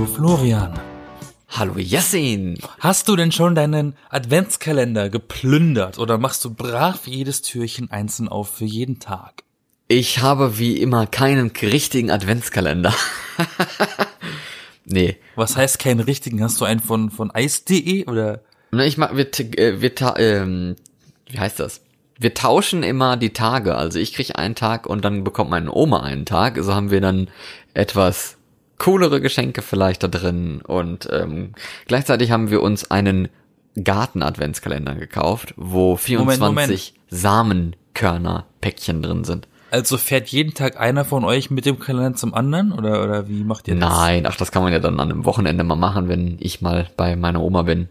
Hallo Florian. Hallo Yassin. Hast du denn schon deinen Adventskalender geplündert oder machst du brav jedes Türchen einzeln auf für jeden Tag? Ich habe wie immer keinen richtigen Adventskalender. nee. Was heißt keinen richtigen? Hast du einen von, von ice.de oder? Ne, ich mach, wir, äh, wir, ähm, wie heißt das? Wir tauschen immer die Tage. Also ich krieg einen Tag und dann bekommt meine Oma einen Tag. So haben wir dann etwas coolere Geschenke vielleicht da drin. Und ähm, gleichzeitig haben wir uns einen Garten-Adventskalender gekauft, wo 24 Moment, Moment. Samenkörner-Päckchen drin sind. Also fährt jeden Tag einer von euch mit dem Kalender zum anderen oder oder wie macht ihr das? Nein, ach, das kann man ja dann an einem Wochenende mal machen, wenn ich mal bei meiner Oma bin.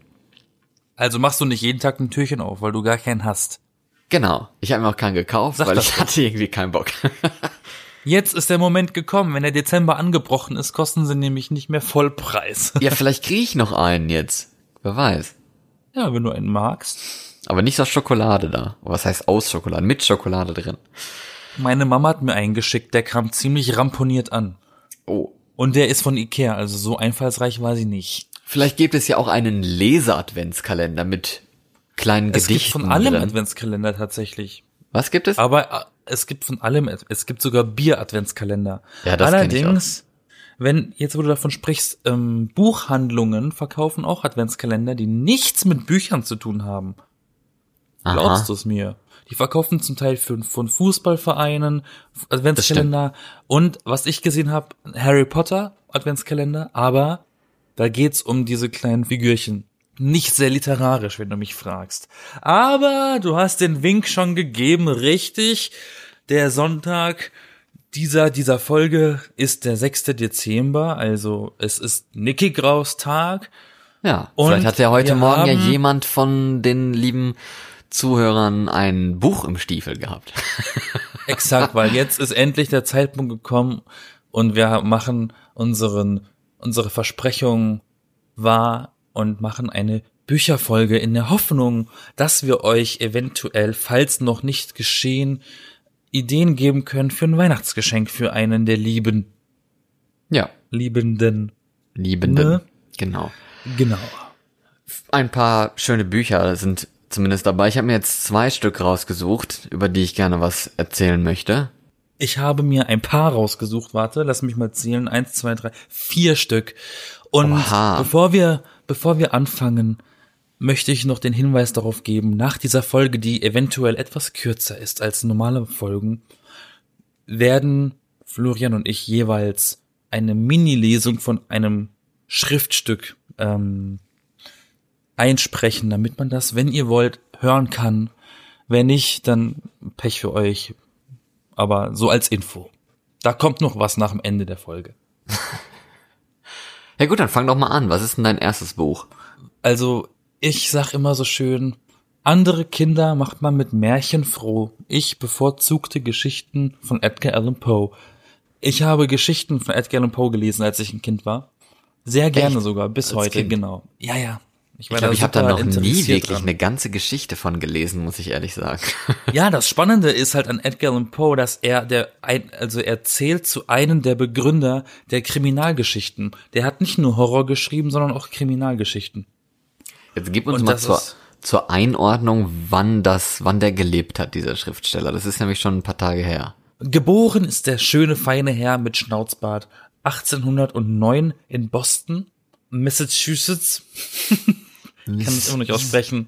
Also machst du nicht jeden Tag ein Türchen auf, weil du gar keinen hast. Genau, ich habe mir auch keinen gekauft, Sag weil ich hatte irgendwie keinen Bock. Jetzt ist der Moment gekommen. Wenn der Dezember angebrochen ist, kosten sie nämlich nicht mehr Vollpreis. ja, vielleicht kriege ich noch einen jetzt. Wer weiß. Ja, wenn du einen magst. Aber nicht aus Schokolade da. Was heißt aus Schokolade? Mit Schokolade drin. Meine Mama hat mir einen geschickt, der kam ziemlich ramponiert an. Oh. Und der ist von Ikea, also so einfallsreich war sie nicht. Vielleicht gibt es ja auch einen Leser-Adventskalender mit kleinen es Gedichten. Es gibt von allem drin. Adventskalender tatsächlich. Was gibt es? Aber es gibt von allem, es gibt sogar Bier-Adventskalender. Ja, das Allerdings, wenn, jetzt wo du davon sprichst, ähm, Buchhandlungen verkaufen auch Adventskalender, die nichts mit Büchern zu tun haben. Aha. Glaubst du es mir? Die verkaufen zum Teil für, von Fußballvereinen Adventskalender und was ich gesehen habe, Harry Potter Adventskalender, aber da geht's um diese kleinen Figürchen nicht sehr literarisch, wenn du mich fragst. Aber du hast den Wink schon gegeben, richtig. Der Sonntag dieser, dieser Folge ist der 6. Dezember, also es ist Nicky Graus Tag. Ja, und vielleicht hat ja heute Morgen ja jemand von den lieben Zuhörern ein Buch im Stiefel gehabt. Exakt, weil jetzt ist endlich der Zeitpunkt gekommen und wir machen unseren, unsere Versprechung wahr und machen eine Bücherfolge in der Hoffnung, dass wir euch eventuell, falls noch nicht geschehen, Ideen geben können für ein Weihnachtsgeschenk für einen der Lieben. Ja. Liebenden. Liebenden. Ne? Genau. Genau. Ein paar schöne Bücher sind zumindest dabei. Ich habe mir jetzt zwei Stück rausgesucht, über die ich gerne was erzählen möchte. Ich habe mir ein paar rausgesucht. Warte, lass mich mal zählen. Eins, zwei, drei, vier Stück. Und Oha. bevor wir Bevor wir anfangen, möchte ich noch den Hinweis darauf geben, nach dieser Folge, die eventuell etwas kürzer ist als normale Folgen, werden Florian und ich jeweils eine Mini-Lesung von einem Schriftstück ähm, einsprechen, damit man das, wenn ihr wollt, hören kann. Wenn nicht, dann Pech für euch. Aber so als Info. Da kommt noch was nach dem Ende der Folge. Ja gut, dann fang doch mal an. Was ist denn dein erstes Buch? Also, ich sag immer so schön, andere Kinder macht man mit Märchen froh. Ich bevorzugte Geschichten von Edgar Allan Poe. Ich habe Geschichten von Edgar Allan Poe gelesen, als ich ein Kind war. Sehr gerne Echt? sogar, bis als heute, kind? genau. Ja, ja. Ich, ich glaube, ich habe da noch nie wirklich dran. eine ganze Geschichte von gelesen, muss ich ehrlich sagen. Ja, das Spannende ist halt an Edgar Allan Poe, dass er der ein, also er zählt zu einem der Begründer der Kriminalgeschichten. Der hat nicht nur Horror geschrieben, sondern auch Kriminalgeschichten. Jetzt gib uns Und mal zur, zur Einordnung, wann das, wann der gelebt hat, dieser Schriftsteller. Das ist nämlich schon ein paar Tage her. Geboren ist der schöne feine Herr mit Schnauzbart 1809 in Boston, Massachusetts. Ich kann es immer nicht aussprechen.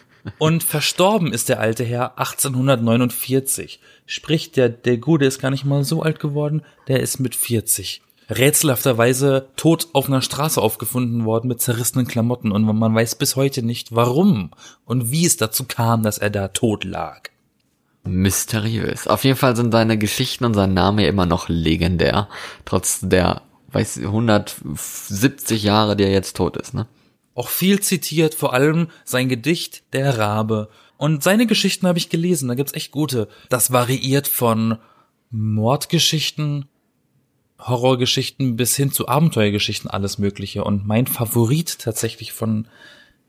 Und verstorben ist der alte Herr 1849. Sprich, der, der Gute ist gar nicht mal so alt geworden, der ist mit 40. Rätselhafterweise tot auf einer Straße aufgefunden worden mit zerrissenen Klamotten und man weiß bis heute nicht warum und wie es dazu kam, dass er da tot lag. Mysteriös. Auf jeden Fall sind seine Geschichten und sein Name immer noch legendär, trotz der, weiß 170 Jahre, die er jetzt tot ist, ne? Auch viel zitiert, vor allem sein Gedicht Der Rabe. Und seine Geschichten habe ich gelesen, da gibt's echt gute. Das variiert von Mordgeschichten, Horrorgeschichten bis hin zu Abenteuergeschichten, alles Mögliche. Und mein Favorit tatsächlich von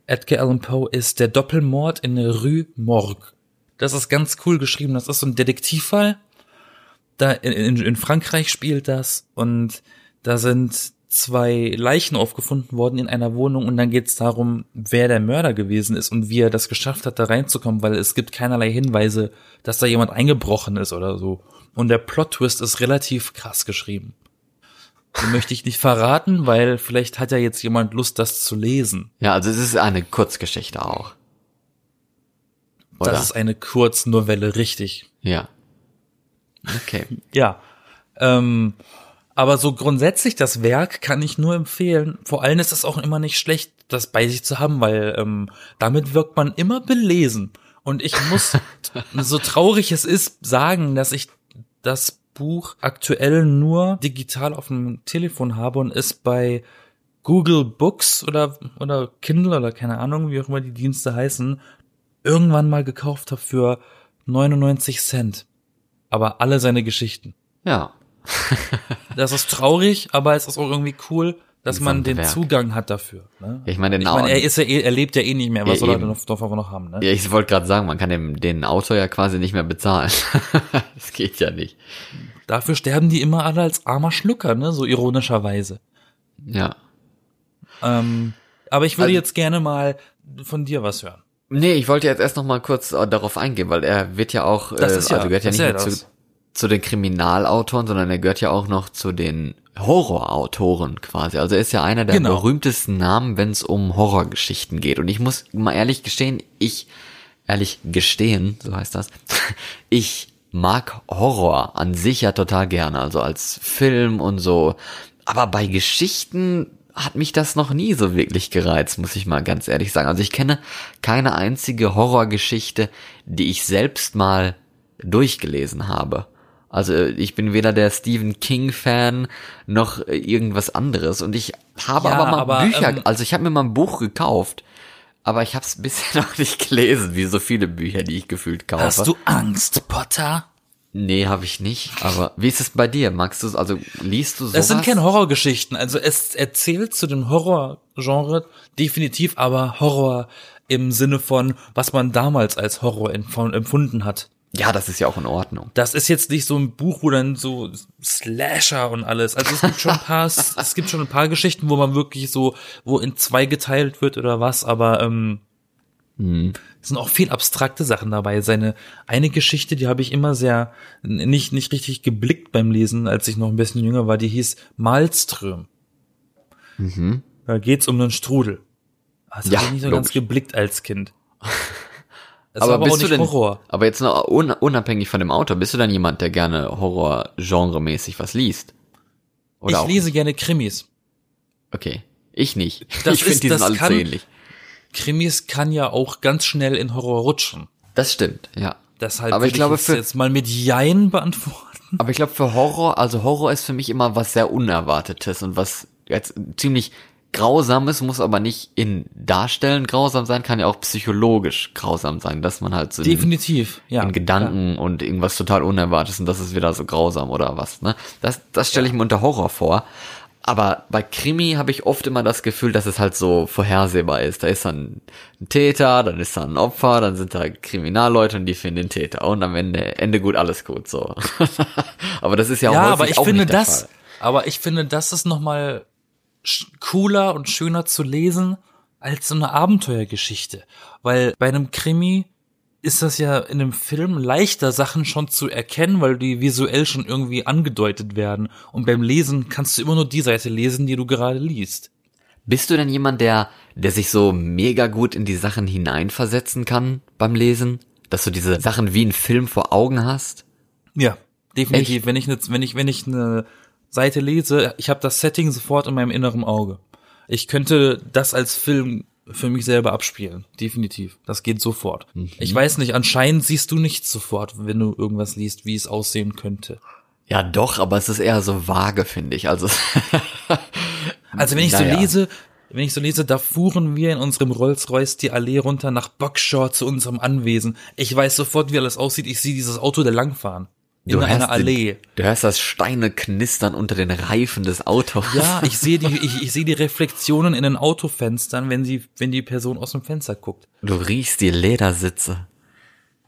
Edgar Allan Poe ist der Doppelmord in Rue Morgue. Das ist ganz cool geschrieben. Das ist so ein Detektivfall. Da in, in Frankreich spielt das und da sind zwei Leichen aufgefunden worden in einer Wohnung und dann geht es darum, wer der Mörder gewesen ist und wie er das geschafft hat, da reinzukommen, weil es gibt keinerlei Hinweise, dass da jemand eingebrochen ist oder so. Und der Plot-Twist ist relativ krass geschrieben. Den möchte ich nicht verraten, weil vielleicht hat ja jetzt jemand Lust, das zu lesen. Ja, also es ist eine Kurzgeschichte auch. Oder? Das ist eine Kurznovelle, richtig. Ja. Okay. ja. Ähm, aber so grundsätzlich das Werk kann ich nur empfehlen. Vor allem ist es auch immer nicht schlecht, das bei sich zu haben, weil ähm, damit wirkt man immer belesen. Und ich muss, so traurig es ist, sagen, dass ich das Buch aktuell nur digital auf dem Telefon habe und es bei Google Books oder, oder Kindle oder keine Ahnung, wie auch immer die Dienste heißen, irgendwann mal gekauft habe für 99 Cent. Aber alle seine Geschichten. Ja. das ist traurig, aber es ist auch irgendwie cool, dass man den Werk. Zugang hat dafür. Ne? Ich meine, ich mein, er ist ja, eh, er lebt ja eh nicht mehr, was ja, soll eben. er denn davon noch haben? Ne? Ja, ich wollte gerade sagen, man kann dem, den Autor ja quasi nicht mehr bezahlen. das geht ja nicht. Dafür sterben die immer alle als armer Schlucker, ne? So ironischerweise. Ja. Ähm, aber ich würde also, jetzt gerne mal von dir was hören. Nee, ich wollte jetzt erst noch mal kurz äh, darauf eingehen, weil er wird ja auch, das ist äh, ja, also gehört ja nicht ja zu, zu den Kriminalautoren, sondern er gehört ja auch noch zu den Horrorautoren quasi. Also er ist ja einer der genau. berühmtesten Namen, wenn es um Horrorgeschichten geht. Und ich muss mal ehrlich gestehen, ich, ehrlich gestehen, so heißt das, ich mag Horror an sich ja total gerne, also als Film und so. Aber bei Geschichten hat mich das noch nie so wirklich gereizt, muss ich mal ganz ehrlich sagen. Also ich kenne keine einzige Horrorgeschichte, die ich selbst mal durchgelesen habe. Also ich bin weder der Stephen King Fan noch irgendwas anderes und ich habe ja, aber mal aber, Bücher, ähm, also ich habe mir mal ein Buch gekauft, aber ich habe es bisher noch nicht gelesen, wie so viele Bücher, die ich gefühlt kaufe. Hast du Angst, Potter? Nee, habe ich nicht. Aber wie ist es bei dir? Magst du also liest du sowas? Es sind keine Horrorgeschichten. Also es erzählt zu dem Horrorgenre definitiv, aber Horror im Sinne von, was man damals als Horror empfunden hat. Ja, das ist ja auch in Ordnung. Das ist jetzt nicht so ein Buch, wo dann so Slasher und alles. Also es gibt schon ein paar, es gibt schon ein paar Geschichten, wo man wirklich so, wo in zwei geteilt wird oder was, aber ähm, hm. es sind auch viel abstrakte Sachen dabei. Seine eine Geschichte, die habe ich immer sehr nicht nicht richtig geblickt beim Lesen, als ich noch ein bisschen jünger war. Die hieß Malström. Mhm. Da geht's um einen Strudel. Das ja, habe ich nicht so logisch. ganz geblickt als Kind. Es aber, aber bist du denn, Horror. aber jetzt noch unabhängig von dem Autor, bist du dann jemand, der gerne Horror-Genre-mäßig was liest? Oder ich lese gerne Krimis. Okay. Ich nicht. Das ich finde, die sind alle kann, ähnlich. Krimis kann ja auch ganz schnell in Horror rutschen. Das stimmt, ja. Deshalb aber ich glaube, ich für, jetzt mal mit Jein beantworten. Aber ich glaube, für Horror, also Horror ist für mich immer was sehr Unerwartetes und was jetzt ziemlich Grausames muss aber nicht in Darstellen grausam sein, kann ja auch psychologisch grausam sein, dass man halt so definitiv in, ja in Gedanken ja. und irgendwas total unerwartetes und das ist wieder so grausam oder was. Ne, das das stelle ich mir unter Horror vor. Aber bei Krimi habe ich oft immer das Gefühl, dass es halt so vorhersehbar ist. Da ist dann ein Täter, dann ist da ein Opfer, dann sind da Kriminalleute und die finden den Täter. Und am Ende, Ende gut, alles gut, so. aber das ist ja auch Ja, aber ich finde das, Fall. aber ich finde, das ist nochmal cooler und schöner zu lesen als so eine Abenteuergeschichte. Weil bei einem Krimi ist das ja in einem Film leichter, Sachen schon zu erkennen, weil die visuell schon irgendwie angedeutet werden. Und beim Lesen kannst du immer nur die Seite lesen, die du gerade liest. Bist du denn jemand, der, der sich so mega gut in die Sachen hineinversetzen kann beim Lesen? Dass du diese Sachen wie ein Film vor Augen hast? Ja, definitiv. Echt? Wenn ich, ne, wenn ich, wenn ich eine Seite lese, ich habe das Setting sofort in meinem inneren Auge. Ich könnte das als Film für mich selber abspielen. Definitiv. Das geht sofort. Mhm. Ich weiß nicht, anscheinend siehst du nicht sofort, wenn du irgendwas liest, wie es aussehen könnte. Ja, doch, aber es ist eher so vage, finde ich. Also, also wenn ich naja. so lese, wenn ich so lese, da fuhren wir in unserem Rolls-Royce die Allee runter nach Buckshore zu unserem Anwesen. Ich weiß sofort, wie alles aussieht. Ich sehe dieses Auto da langfahren. In du einer Allee. Den, du hörst das Steine knistern unter den Reifen des Autos. Ja, ich sehe die, ich, ich sehe die Reflexionen in den Autofenstern, wenn sie, wenn die Person aus dem Fenster guckt. Du riechst die Ledersitze.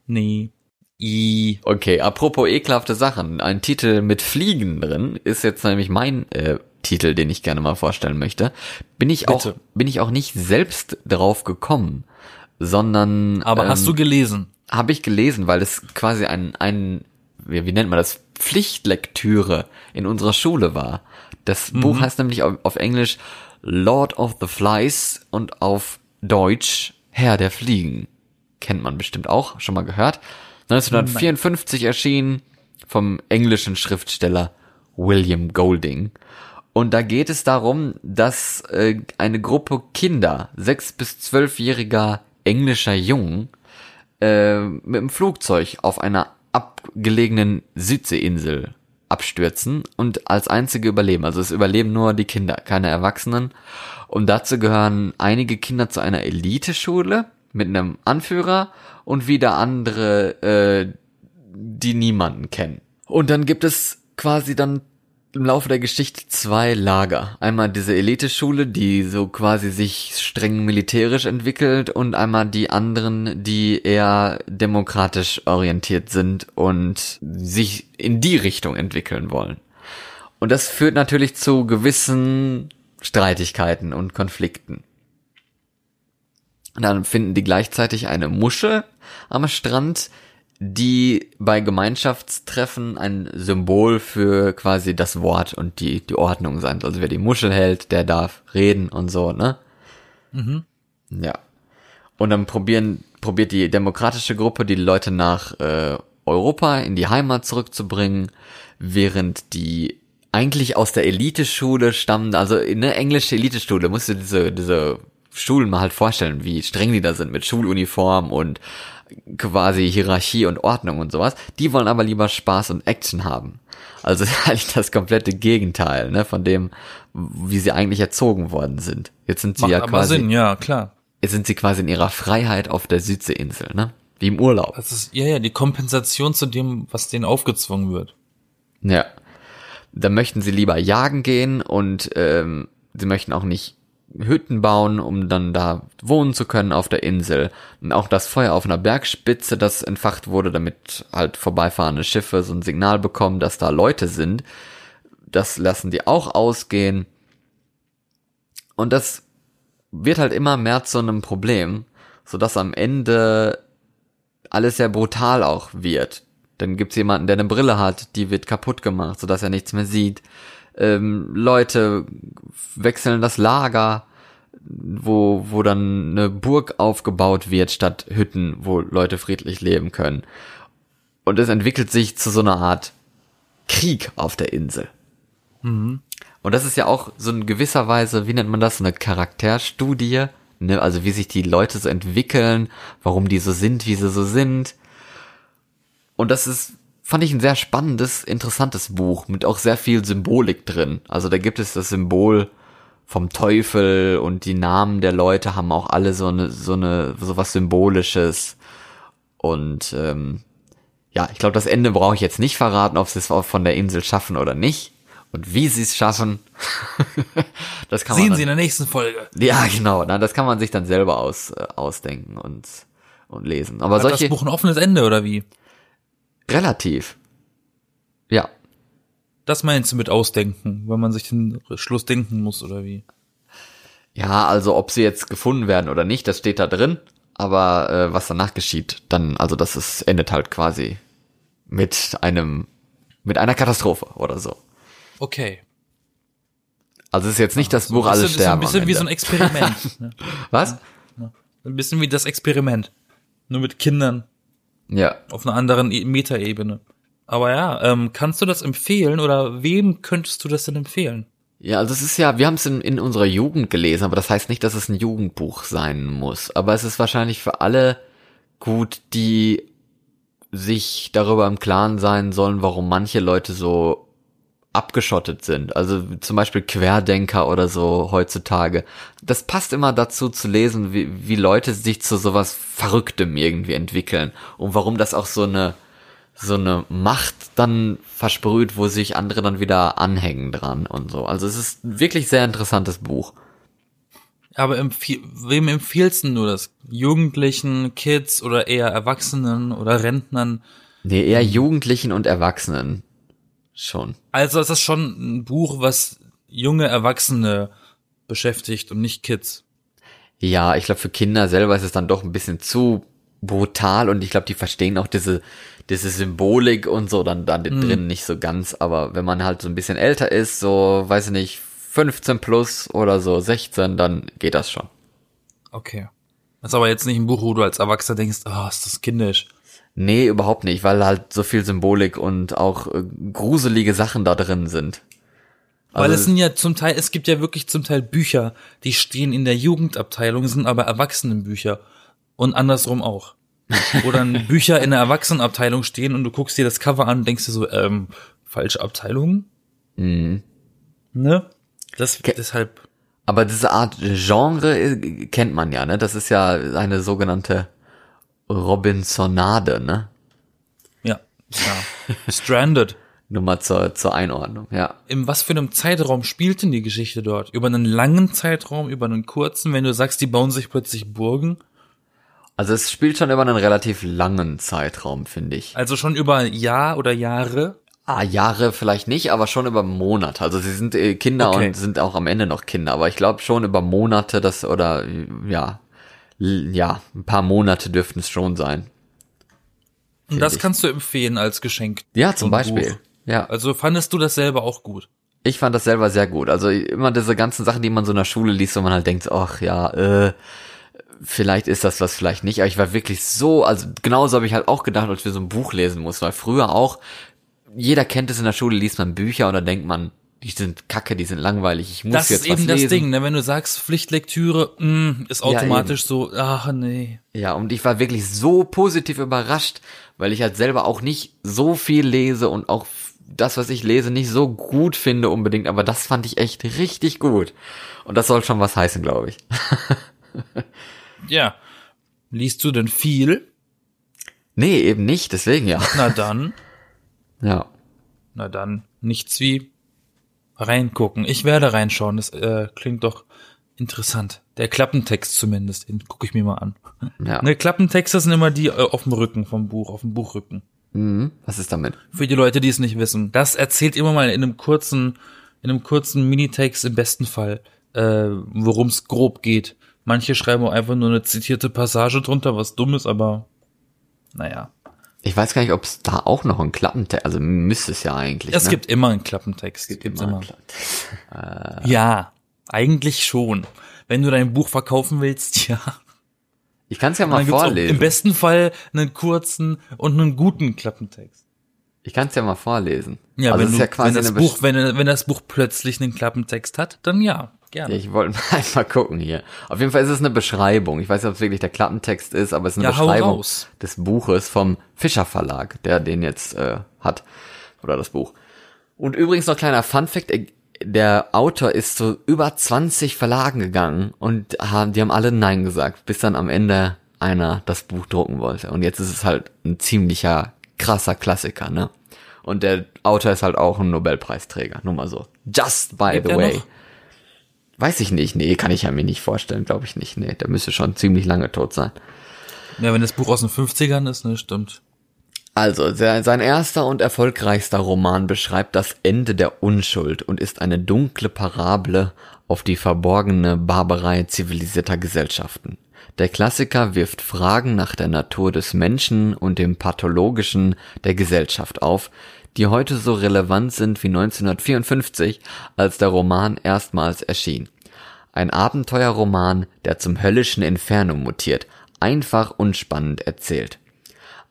Nee. I. Okay, apropos ekelhafte Sachen. Ein Titel mit Fliegen drin ist jetzt nämlich mein äh, Titel, den ich gerne mal vorstellen möchte. Bin ich Bitte. auch, bin ich auch nicht selbst darauf gekommen, sondern. Aber ähm, hast du gelesen? Habe ich gelesen, weil es quasi ein, ein, wie, wie nennt man das, Pflichtlektüre in unserer Schule war. Das mhm. Buch heißt nämlich auf, auf Englisch Lord of the Flies und auf Deutsch Herr der Fliegen. Kennt man bestimmt auch, schon mal gehört. 1954 Nein. erschienen vom englischen Schriftsteller William Golding. Und da geht es darum, dass äh, eine Gruppe Kinder, sechs bis zwölfjähriger englischer Jungen, äh, mit dem Flugzeug auf einer abgelegenen Südseeinsel abstürzen und als einzige überleben. Also es überleben nur die Kinder, keine Erwachsenen. Und dazu gehören einige Kinder zu einer Eliteschule mit einem Anführer und wieder andere, äh, die niemanden kennen. Und dann gibt es quasi dann im Laufe der Geschichte zwei Lager. Einmal diese Eliteschule, die so quasi sich streng militärisch entwickelt und einmal die anderen, die eher demokratisch orientiert sind und sich in die Richtung entwickeln wollen. Und das führt natürlich zu gewissen Streitigkeiten und Konflikten. dann finden die gleichzeitig eine Muschel am Strand, die bei Gemeinschaftstreffen ein Symbol für quasi das Wort und die, die Ordnung sein. Also wer die Muschel hält, der darf reden und so, ne? Mhm. Ja. Und dann probieren, probiert die demokratische Gruppe die Leute nach äh, Europa in die Heimat zurückzubringen, während die eigentlich aus der Eliteschule stammen, also in eine englische Eliteschule, musst du diese, diese Schulen mal halt vorstellen, wie streng die da sind mit Schuluniform und quasi Hierarchie und Ordnung und sowas. Die wollen aber lieber Spaß und Action haben. Also eigentlich das komplette Gegenteil, ne, von dem, wie sie eigentlich erzogen worden sind. Jetzt sind sie Macht ja aber quasi. Sinn, ja, klar. Jetzt sind sie quasi in ihrer Freiheit auf der Südseeinsel, ne? Wie im Urlaub. Das ist, ja, ja, die Kompensation zu dem, was denen aufgezwungen wird. Ja. Da möchten sie lieber jagen gehen und ähm, sie möchten auch nicht Hütten bauen, um dann da wohnen zu können auf der Insel. Und auch das Feuer auf einer Bergspitze, das entfacht wurde, damit halt vorbeifahrende Schiffe so ein Signal bekommen, dass da Leute sind. Das lassen die auch ausgehen. Und das wird halt immer mehr zu einem Problem, sodass am Ende alles sehr brutal auch wird. Dann gibt's jemanden, der eine Brille hat, die wird kaputt gemacht, sodass er nichts mehr sieht ähm, Leute wechseln das Lager, wo, wo dann eine Burg aufgebaut wird statt Hütten, wo Leute friedlich leben können. Und es entwickelt sich zu so einer Art Krieg auf der Insel. Mhm. Und das ist ja auch so in gewisser Weise, wie nennt man das, eine Charakterstudie, ne? also wie sich die Leute so entwickeln, warum die so sind, wie sie so sind. Und das ist fand ich ein sehr spannendes, interessantes Buch mit auch sehr viel Symbolik drin. Also da gibt es das Symbol vom Teufel und die Namen der Leute haben auch alle so eine so eine so was symbolisches und ähm, ja, ich glaube, das Ende brauche ich jetzt nicht verraten, ob sie es von der Insel schaffen oder nicht. Und wie sie es schaffen, das kann Sehen man. Sehen Sie in der nächsten Folge. Ja, genau. Na, das kann man sich dann selber aus, äh, ausdenken und, und lesen. Aber Hat solche. das Buch ein offenes Ende oder wie? Relativ. Ja. Das meinst du mit ausdenken, wenn man sich den Schluss denken muss oder wie? Ja, also ob sie jetzt gefunden werden oder nicht, das steht da drin. Aber äh, was danach geschieht, dann, also das ist, endet halt quasi mit einem, mit einer Katastrophe oder so. Okay. Also es ist jetzt nicht das Buch alles sterben. Ist ein bisschen wie so ein Experiment. ne? Was? Ja. Ein bisschen wie das Experiment. Nur mit Kindern. Ja. Auf einer anderen e Metaebene. Aber ja, ähm, kannst du das empfehlen oder wem könntest du das denn empfehlen? Ja, also es ist ja, wir haben es in, in unserer Jugend gelesen, aber das heißt nicht, dass es ein Jugendbuch sein muss. Aber es ist wahrscheinlich für alle gut, die sich darüber im Klaren sein sollen, warum manche Leute so abgeschottet sind. Also zum Beispiel Querdenker oder so heutzutage. Das passt immer dazu zu lesen, wie, wie Leute sich zu sowas Verrücktem irgendwie entwickeln und warum das auch so eine so eine Macht dann versprüht, wo sich andere dann wieder anhängen dran und so. Also es ist wirklich sehr interessantes Buch. Aber empf wem empfiehlst du das? Jugendlichen, Kids oder eher Erwachsenen oder Rentnern? Nee, eher Jugendlichen und Erwachsenen. Schon. Also ist das schon ein Buch, was junge Erwachsene beschäftigt und nicht Kids. Ja, ich glaube, für Kinder selber ist es dann doch ein bisschen zu brutal und ich glaube, die verstehen auch diese, diese Symbolik und so dann, dann mm. drin nicht so ganz. Aber wenn man halt so ein bisschen älter ist, so, weiß ich nicht, 15 plus oder so 16, dann geht das schon. Okay. Das ist aber jetzt nicht ein Buch, wo du als Erwachsener denkst, ah, oh, ist das kindisch. Nee, überhaupt nicht, weil halt so viel Symbolik und auch äh, gruselige Sachen da drin sind. Weil also, es sind ja zum Teil, es gibt ja wirklich zum Teil Bücher, die stehen in der Jugendabteilung, sind aber Erwachsenenbücher. Und andersrum auch. Wo dann Bücher in der Erwachsenenabteilung stehen und du guckst dir das Cover an und denkst dir so, ähm, falsche Abteilung? Mhm. Ne? Das, Ke deshalb. Aber diese Art Genre äh, kennt man ja, ne? Das ist ja eine sogenannte Robinsonade, ne? Ja. ja. Stranded. Nur mal zur, zur Einordnung, ja. In was für einem Zeitraum spielt denn die Geschichte dort? Über einen langen Zeitraum, über einen kurzen, wenn du sagst, die bauen sich plötzlich Burgen? Also es spielt schon über einen relativ langen Zeitraum, finde ich. Also schon über Jahr oder Jahre? Ah, Jahre vielleicht nicht, aber schon über Monate. Also sie sind äh, Kinder okay. und sind auch am Ende noch Kinder, aber ich glaube schon über Monate, das oder ja, ja, ein paar Monate dürften es schon sein. Und das ich. kannst du empfehlen als Geschenk. Ja, zum Beispiel. Buch. Ja. Also fandest du das selber auch gut? Ich fand das selber sehr gut. Also immer diese ganzen Sachen, die man so in der Schule liest, wo man halt denkt, ach ja, äh, vielleicht ist das was, vielleicht nicht. Aber ich war wirklich so, also genauso habe ich halt auch gedacht, als wir so ein Buch lesen mussten. Weil früher auch, jeder kennt es in der Schule, liest man Bücher und dann denkt man, die sind kacke, die sind langweilig, ich muss das jetzt was lesen. Das ist eben das Ding, ne? wenn du sagst Pflichtlektüre, mh, mm, ist automatisch ja, so, ach nee. Ja, und ich war wirklich so positiv überrascht, weil ich halt selber auch nicht so viel lese und auch das, was ich lese, nicht so gut finde unbedingt, aber das fand ich echt richtig gut. Und das soll schon was heißen, glaube ich. ja. Liest du denn viel? Nee, eben nicht, deswegen ja. Na dann. Ja. Na dann, nichts wie reingucken. Ich werde reinschauen, das äh, klingt doch interessant. Der Klappentext zumindest, den gucke ich mir mal an. Ja. Ne, Klappentexte sind immer die äh, auf dem Rücken vom Buch, auf dem Buchrücken. Mhm. Was ist damit? Für die Leute, die es nicht wissen. Das erzählt immer mal in einem kurzen, in einem kurzen Minitext im besten Fall, äh, worum es grob geht. Manche schreiben auch einfach nur eine zitierte Passage drunter, was dumm ist, aber naja. Ich weiß gar nicht, ob es da auch noch einen Klappentext, also müsste es ja eigentlich. Es ne? gibt immer einen Klappentext. Es gibt immer. immer. Äh. Ja, eigentlich schon. Wenn du dein Buch verkaufen willst, ja. Ich kann es ja mal vorlesen. Im besten Fall einen kurzen und einen guten Klappentext. Ich kann es ja mal vorlesen. Ja, also wenn, du, ja wenn das Buch, wenn, wenn das Buch plötzlich einen Klappentext hat, dann ja, gerne. Ich wollte mal einmal gucken hier. Auf jeden Fall ist es eine Beschreibung. Ich weiß nicht, ob es wirklich der Klappentext ist, aber es ist eine ja, Beschreibung des Buches vom Fischer Verlag, der den jetzt äh, hat oder das Buch. Und übrigens noch kleiner Fun Fact: der Autor ist zu über 20 Verlagen gegangen und haben, die haben alle Nein gesagt, bis dann am Ende einer das Buch drucken wollte. Und jetzt ist es halt ein ziemlicher krasser Klassiker, ne? Und der Autor ist halt auch ein Nobelpreisträger, nur mal so. Just by Lebt the way. Weiß ich nicht, nee, kann ich ja mir nicht vorstellen, glaube ich nicht. Nee, der müsste schon ziemlich lange tot sein. Ja, wenn das Buch aus den 50ern ist, ne, stimmt. Also, sein erster und erfolgreichster Roman beschreibt das Ende der Unschuld und ist eine dunkle Parable auf die verborgene Barbarei zivilisierter Gesellschaften. Der Klassiker wirft Fragen nach der Natur des Menschen und dem Pathologischen der Gesellschaft auf, die heute so relevant sind wie 1954, als der Roman erstmals erschien. Ein Abenteuerroman, der zum höllischen Inferno mutiert, einfach und spannend erzählt.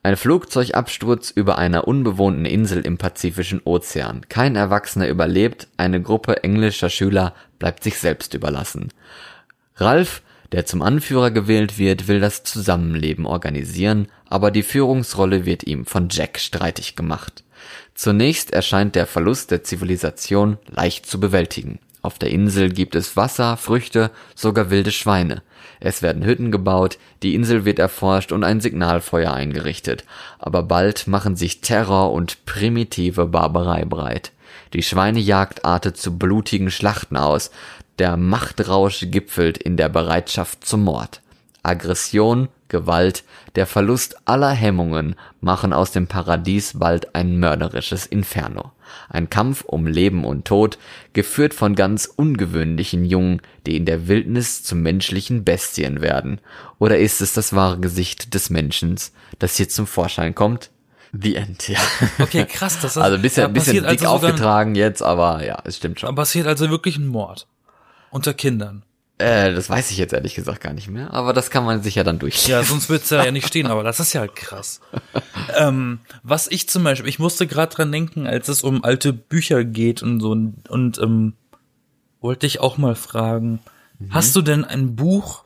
Ein Flugzeugabsturz über einer unbewohnten Insel im Pazifischen Ozean. Kein Erwachsener überlebt, eine Gruppe englischer Schüler bleibt sich selbst überlassen. Ralph, der zum Anführer gewählt wird, will das Zusammenleben organisieren, aber die Führungsrolle wird ihm von Jack streitig gemacht. Zunächst erscheint der Verlust der Zivilisation leicht zu bewältigen. Auf der Insel gibt es Wasser, Früchte, sogar wilde Schweine. Es werden Hütten gebaut, die Insel wird erforscht und ein Signalfeuer eingerichtet. Aber bald machen sich Terror und primitive Barbarei breit. Die Schweinejagd artet zu blutigen Schlachten aus. Der Machtrausch gipfelt in der Bereitschaft zum Mord. Aggression, Gewalt, der Verlust aller Hemmungen machen aus dem Paradies bald ein mörderisches Inferno. Ein Kampf um Leben und Tod, geführt von ganz ungewöhnlichen Jungen, die in der Wildnis zu menschlichen Bestien werden. Oder ist es das wahre Gesicht des Menschen, das hier zum Vorschein kommt? The End, ja. Okay, krass, das ist, Also ein bisschen, bisschen dick also aufgetragen jetzt, aber ja, es stimmt schon. Passiert also wirklich ein Mord. Unter Kindern. Äh, das weiß ich jetzt ehrlich gesagt gar nicht mehr, aber das kann man sich ja dann durchlesen. Ja, sonst wird's ja nicht stehen, aber das ist ja krass. ähm, was ich zum Beispiel, ich musste gerade dran denken, als es um alte Bücher geht und so und, und ähm, wollte ich auch mal fragen, mhm. hast du denn ein Buch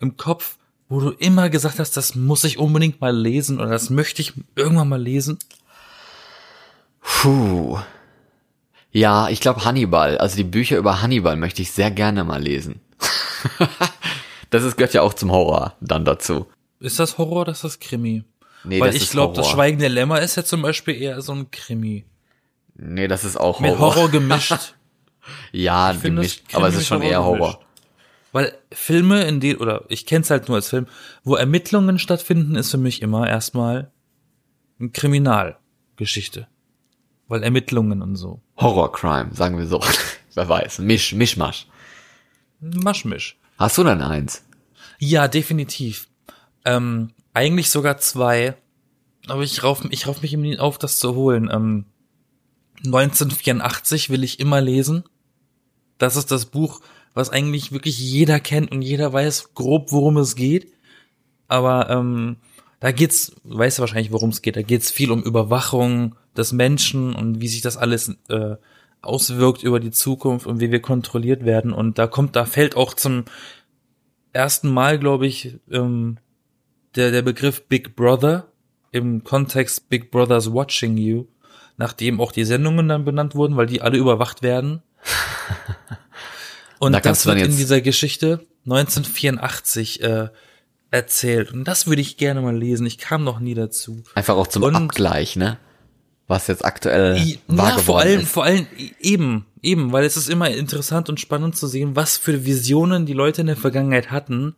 im Kopf, wo du immer gesagt hast, das muss ich unbedingt mal lesen oder das möchte ich irgendwann mal lesen? Puh. Ja, ich glaube Hannibal, also die Bücher über Hannibal möchte ich sehr gerne mal lesen. das ist, gehört ja auch zum Horror dann dazu. Ist das Horror oder ist das Krimi? Nee, Weil das ich glaube, das Schweigen der Lämmer ist ja zum Beispiel eher so ein Krimi. Nee, das ist auch Horror. Mit Horror gemischt. ja, gemischt, aber es ist schon eher Horror. Gemischt. Weil Filme, in denen, oder ich kenn's halt nur als Film, wo Ermittlungen stattfinden, ist für mich immer erstmal eine Kriminalgeschichte. Weil Ermittlungen und so. Horror-Crime, sagen wir so. Wer weiß. Misch, Mischmasch. Maschmisch. Hast du denn eins? Ja, definitiv. Ähm, eigentlich sogar zwei. Aber ich rauf, ich rauf mich immer auf, das zu holen. Ähm, 1984 will ich immer lesen. Das ist das Buch, was eigentlich wirklich jeder kennt und jeder weiß grob, worum es geht. Aber ähm, da geht's, weißt du wahrscheinlich, worum es geht. Da geht's viel um Überwachung des Menschen und wie sich das alles äh, auswirkt über die Zukunft und wie wir kontrolliert werden. Und da kommt, da fällt auch zum ersten Mal, glaube ich, ähm, der, der Begriff Big Brother im Kontext Big Brother's Watching You, nachdem auch die Sendungen dann benannt wurden, weil die alle überwacht werden. Und da das wird in dieser Geschichte 1984 äh, erzählt. Und das würde ich gerne mal lesen. Ich kam noch nie dazu. Einfach auch zum Und, Abgleich, ne? Was jetzt aktuell I, wahr ja, vor allem, ist. vor allem eben, eben, weil es ist immer interessant und spannend zu sehen, was für Visionen die Leute in der Vergangenheit hatten,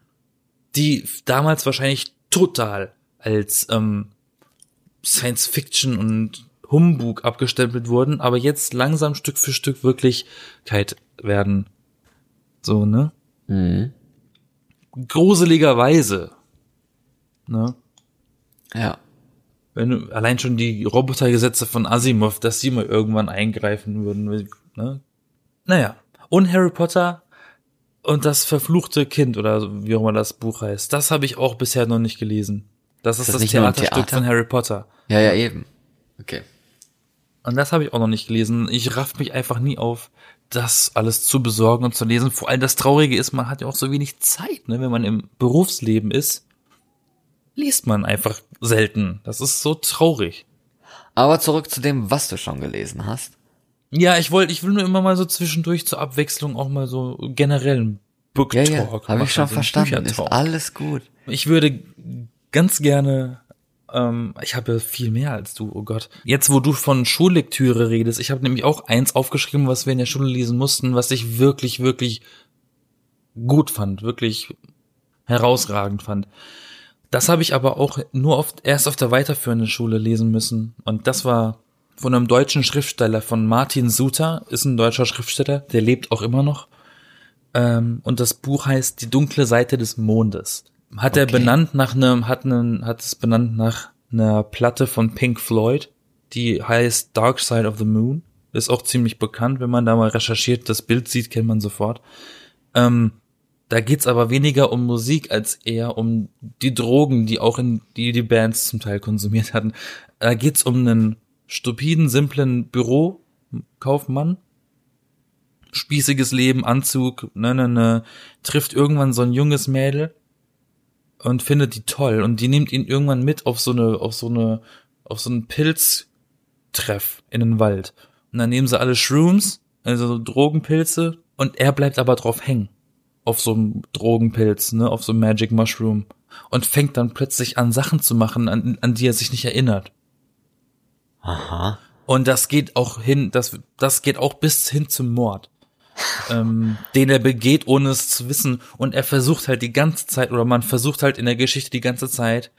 die damals wahrscheinlich total als ähm, Science Fiction und Humbug abgestempelt wurden, aber jetzt langsam Stück für Stück Wirklichkeit werden. So, ne? Mhm. Gruseligerweise. Ne? Ja wenn allein schon die Robotergesetze von Asimov, dass sie mal irgendwann eingreifen würden. Ne? Naja. Und Harry Potter und das verfluchte Kind oder wie auch immer das Buch heißt, das habe ich auch bisher noch nicht gelesen. Das ist, ist das, das Theaterstück Theater? von Harry Potter. Ja, ja, eben. Okay. Und das habe ich auch noch nicht gelesen. Ich raff mich einfach nie auf, das alles zu besorgen und zu lesen. Vor allem das Traurige ist, man hat ja auch so wenig Zeit, ne, wenn man im Berufsleben ist liest man einfach selten. Das ist so traurig. Aber zurück zu dem, was du schon gelesen hast. Ja, ich wollte, ich will nur immer mal so zwischendurch zur Abwechslung auch mal so generellen Book Talk. Ja, ja, habe ich schon also verstanden. Ist alles gut. Ich würde ganz gerne, ähm, ich habe viel mehr als du, oh Gott. Jetzt, wo du von Schullektüre redest, ich habe nämlich auch eins aufgeschrieben, was wir in der Schule lesen mussten, was ich wirklich, wirklich gut fand, wirklich herausragend fand. Das habe ich aber auch nur oft erst auf der weiterführenden Schule lesen müssen. Und das war von einem deutschen Schriftsteller, von Martin Suter, ist ein deutscher Schriftsteller, der lebt auch immer noch. Ähm, und das Buch heißt Die dunkle Seite des Mondes. Hat okay. er benannt nach einem, hat einen, hat es benannt nach einer Platte von Pink Floyd, die heißt Dark Side of the Moon. Ist auch ziemlich bekannt, wenn man da mal recherchiert, das Bild sieht, kennt man sofort. Ähm, da geht's aber weniger um Musik als eher um die Drogen, die auch in die die Bands zum Teil konsumiert hatten. Da geht's um einen stupiden, simplen Bürokaufmann. Spießiges Leben, Anzug, ne, ne, ne, trifft irgendwann so ein junges Mädel und findet die toll und die nimmt ihn irgendwann mit auf so eine, auf so eine, auf so einen Pilztreff in den Wald. Und dann nehmen sie alle Shrooms, also Drogenpilze, und er bleibt aber drauf hängen auf so einem Drogenpilz, ne, auf so einem Magic Mushroom und fängt dann plötzlich an Sachen zu machen, an, an die er sich nicht erinnert. Aha. Und das geht auch hin, das, das geht auch bis hin zum Mord. ähm, den er begeht, ohne es zu wissen. Und er versucht halt die ganze Zeit, oder man versucht halt in der Geschichte die ganze Zeit,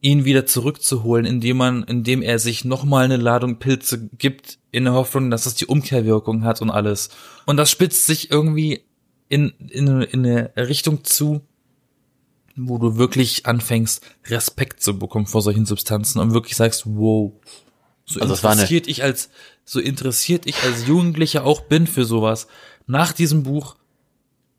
ihn wieder zurückzuholen, indem man, indem er sich nochmal eine Ladung Pilze gibt, in der Hoffnung, dass es die Umkehrwirkung hat und alles. Und das spitzt sich irgendwie in, in, in eine Richtung zu, wo du wirklich anfängst, Respekt zu bekommen vor solchen Substanzen und wirklich sagst, wow, so also interessiert ich als, so interessiert ich als Jugendlicher auch bin für sowas. Nach diesem Buch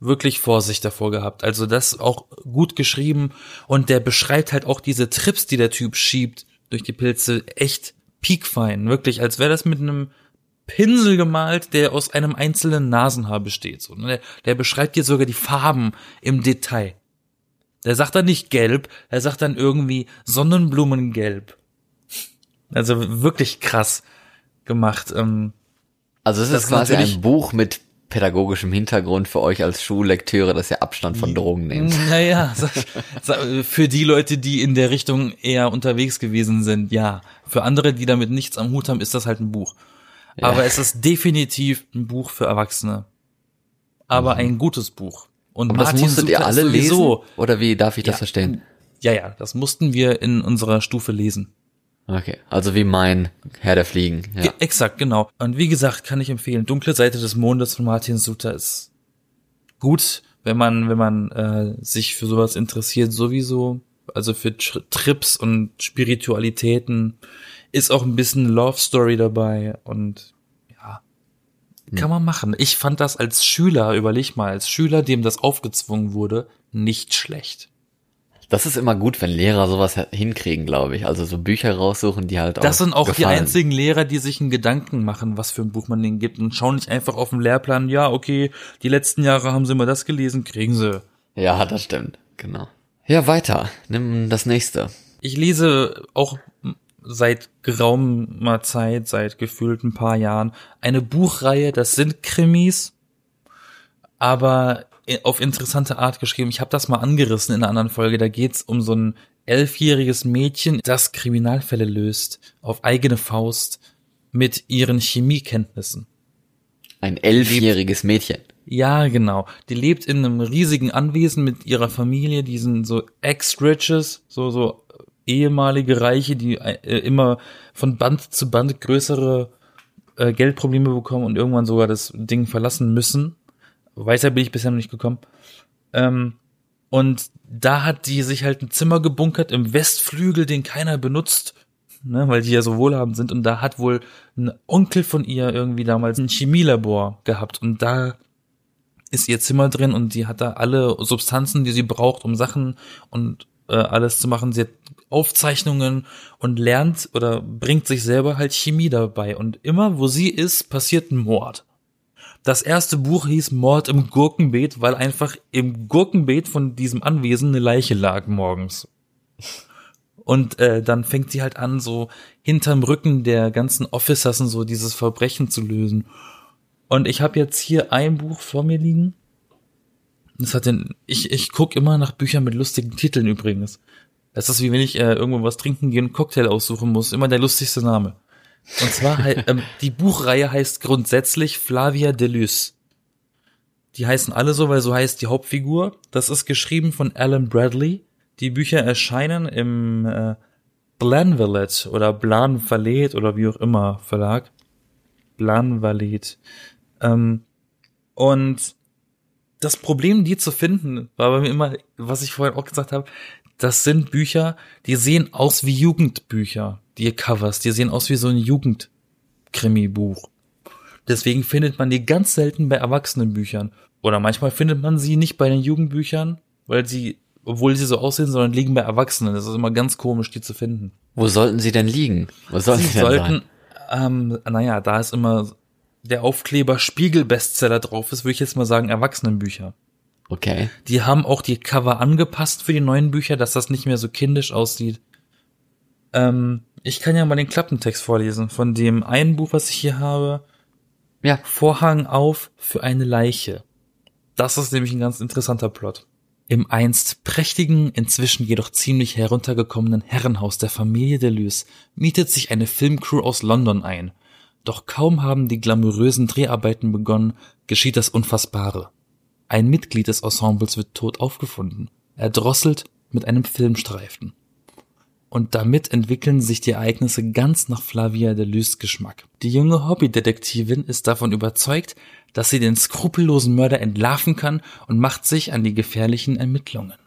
wirklich Vorsicht davor gehabt. Also das auch gut geschrieben und der beschreibt halt auch diese Trips, die der Typ schiebt durch die Pilze, echt piekfein. Wirklich, als wäre das mit einem Pinsel gemalt, der aus einem einzelnen Nasenhaar besteht. So, ne? der, der beschreibt dir sogar die Farben im Detail. Der sagt dann nicht gelb, er sagt dann irgendwie Sonnenblumengelb. Also wirklich krass gemacht. Ähm, also es ist quasi ein Buch mit pädagogischem Hintergrund für euch als Schullektüre, dass ihr Abstand von Drogen nehmt. Naja, für die Leute, die in der Richtung eher unterwegs gewesen sind, ja. Für andere, die damit nichts am Hut haben, ist das halt ein Buch. Ja. Aber es ist definitiv ein Buch für Erwachsene. Aber mhm. ein gutes Buch. Und Aber Martin das musstet ihr alle lesen? Oder wie darf ich das verstehen? Ja, ja, das mussten wir in unserer Stufe lesen. Okay, also wie mein Herr der Fliegen. Ja. Exakt, genau. Und wie gesagt, kann ich empfehlen. Dunkle Seite des Mondes von Martin Suter ist gut, wenn man, wenn man äh, sich für sowas interessiert, sowieso. Also für Trips und Spiritualitäten ist auch ein bisschen Love Story dabei und ja, hm. kann man machen. Ich fand das als Schüler, überleg mal, als Schüler, dem das aufgezwungen wurde, nicht schlecht. Das ist immer gut, wenn Lehrer sowas hinkriegen, glaube ich. Also so Bücher raussuchen, die halt auch. Das sind auch gefallen. die einzigen Lehrer, die sich einen Gedanken machen, was für ein Buch man denen gibt und schauen nicht einfach auf den Lehrplan, ja, okay, die letzten Jahre haben sie immer das gelesen, kriegen sie. Ja, das stimmt, genau. Ja, weiter. Nimm das nächste. Ich lese auch seit geraumer Zeit, seit gefühlt ein paar Jahren, eine Buchreihe, das sind Krimis, aber auf interessante Art geschrieben. Ich habe das mal angerissen in einer anderen Folge. Da geht's um so ein elfjähriges Mädchen, das Kriminalfälle löst auf eigene Faust mit ihren Chemiekenntnissen. Ein elfjähriges Mädchen. Ja, genau. Die lebt in einem riesigen Anwesen mit ihrer Familie, die sind so Ex-Riches, so, so ehemalige Reiche, die äh, immer von Band zu Band größere äh, Geldprobleme bekommen und irgendwann sogar das Ding verlassen müssen Weiter bin ich bisher noch nicht gekommen. Ähm, und da hat die sich halt ein Zimmer gebunkert im Westflügel, den keiner benutzt, ne, weil die ja so wohlhabend sind. Und da hat wohl ein Onkel von ihr irgendwie damals ein Chemielabor gehabt. Und da ist ihr Zimmer drin und die hat da alle Substanzen, die sie braucht, um Sachen und äh, alles zu machen. Sie hat Aufzeichnungen und lernt oder bringt sich selber halt Chemie dabei. Und immer, wo sie ist, passiert ein Mord. Das erste Buch hieß Mord im Gurkenbeet, weil einfach im Gurkenbeet von diesem Anwesen eine Leiche lag morgens. Und äh, dann fängt sie halt an, so hinterm Rücken der ganzen Officers und so dieses Verbrechen zu lösen. Und ich habe jetzt hier ein Buch vor mir liegen. Das hat den, ich, ich guck immer nach Büchern mit lustigen Titeln übrigens. Das ist wie wenn ich äh, irgendwo was trinken gehe und Cocktail aussuchen muss. Immer der lustigste Name. Und zwar, ähm, die Buchreihe heißt grundsätzlich Flavia Deleuze. Die heißen alle so, weil so heißt die Hauptfigur. Das ist geschrieben von Alan Bradley. Die Bücher erscheinen im äh, Blanvalet oder Blanvalet oder wie auch immer Verlag. Blanvalet. Ähm, und das Problem, die zu finden, war bei mir immer, was ich vorhin auch gesagt habe, das sind Bücher, die sehen aus wie Jugendbücher die Covers, die sehen aus wie so ein Jugendkrimi-Buch. Deswegen findet man die ganz selten bei Erwachsenenbüchern. Oder manchmal findet man sie nicht bei den Jugendbüchern, weil sie, obwohl sie so aussehen, sondern liegen bei Erwachsenen. Das ist immer ganz komisch, die zu finden. Wo sollten sie denn liegen? Wo sollten sie, sie denn sollten, sein? Ähm, naja, da ist immer der Aufkleber Spiegel-Bestseller drauf ist, würde ich jetzt mal sagen, Erwachsenenbücher. Okay. Die haben auch die Cover angepasst für die neuen Bücher, dass das nicht mehr so kindisch aussieht. Ähm, ich kann ja mal den Klappentext vorlesen von dem einen Buch, was ich hier habe. Ja. Vorhang auf für eine Leiche. Das ist nämlich ein ganz interessanter Plot. Im einst prächtigen, inzwischen jedoch ziemlich heruntergekommenen Herrenhaus der Familie Deleuze mietet sich eine Filmcrew aus London ein. Doch kaum haben die glamourösen Dreharbeiten begonnen, geschieht das Unfassbare. Ein Mitglied des Ensembles wird tot aufgefunden, erdrosselt mit einem Filmstreifen. Und damit entwickeln sich die Ereignisse ganz nach Flavia de Lys Geschmack. Die junge Hobbydetektivin ist davon überzeugt, dass sie den skrupellosen Mörder entlarven kann und macht sich an die gefährlichen Ermittlungen.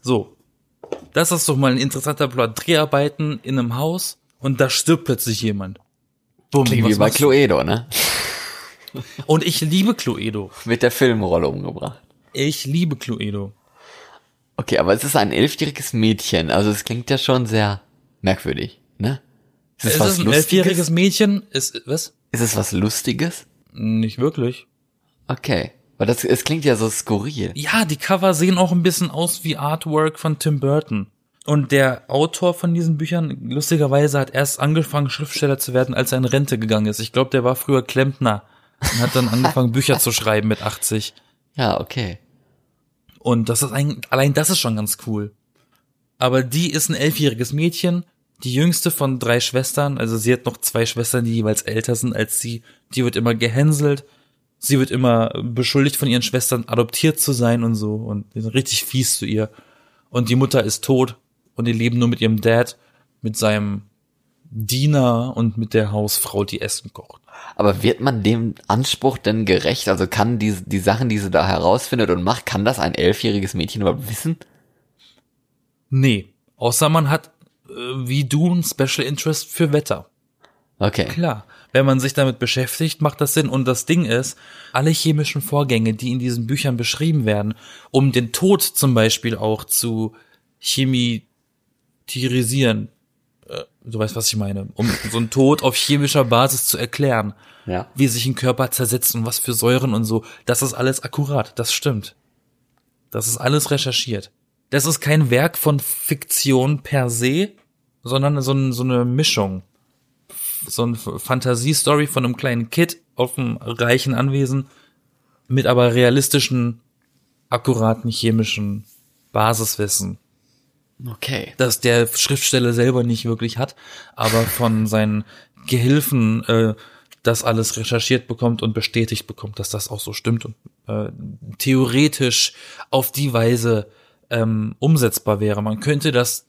So. Das ist doch mal ein interessanter Plot. Dreharbeiten in einem Haus und da stirbt plötzlich jemand. Bumm, Klingt wie bei Cluedo, ne? Und ich liebe Cluedo. Mit der Filmrolle umgebracht. Ich liebe Cluedo. Okay, aber es ist ein elfjähriges Mädchen, also es klingt ja schon sehr merkwürdig, ne? Ist es, ist es ein Lustiges? elfjähriges Mädchen? Ist, was? Ist es was Lustiges? Nicht wirklich. Okay. Weil das, es klingt ja so skurril. Ja, die Cover sehen auch ein bisschen aus wie Artwork von Tim Burton. Und der Autor von diesen Büchern, lustigerweise, hat erst angefangen, Schriftsteller zu werden, als er in Rente gegangen ist. Ich glaube, der war früher Klempner und hat dann angefangen, Bücher zu schreiben mit 80. Ja, okay. Und das ist ein, allein das ist schon ganz cool. Aber die ist ein elfjähriges Mädchen, die jüngste von drei Schwestern, also sie hat noch zwei Schwestern, die jeweils älter sind als sie, die wird immer gehänselt, sie wird immer beschuldigt von ihren Schwestern, adoptiert zu sein und so und die sind richtig fies zu ihr. Und die Mutter ist tot und die leben nur mit ihrem Dad, mit seinem Diener und mit der Hausfrau, die Essen kocht. Aber wird man dem Anspruch denn gerecht? Also kann die, die Sachen, die sie da herausfindet und macht, kann das ein elfjähriges Mädchen überhaupt wissen? Nee. Außer man hat, äh, wie du, ein Special Interest für Wetter. Okay. Klar. Wenn man sich damit beschäftigt, macht das Sinn. Und das Ding ist, alle chemischen Vorgänge, die in diesen Büchern beschrieben werden, um den Tod zum Beispiel auch zu chemitirisieren, äh, du weißt, was ich meine, um so einen Tod auf chemischer Basis zu erklären, ja. wie sich ein Körper zersetzt und was für Säuren und so, das ist alles akkurat, das stimmt. Das ist alles recherchiert. Das ist kein Werk von Fiktion per se, sondern so, so eine Mischung. So eine Fantasiestory von einem kleinen Kid auf einem reichen Anwesen mit aber realistischen, akkuraten chemischen Basiswissen Okay. Dass der Schriftsteller selber nicht wirklich hat, aber von seinen Gehilfen äh, das alles recherchiert bekommt und bestätigt bekommt, dass das auch so stimmt und äh, theoretisch auf die Weise ähm, umsetzbar wäre. Man könnte das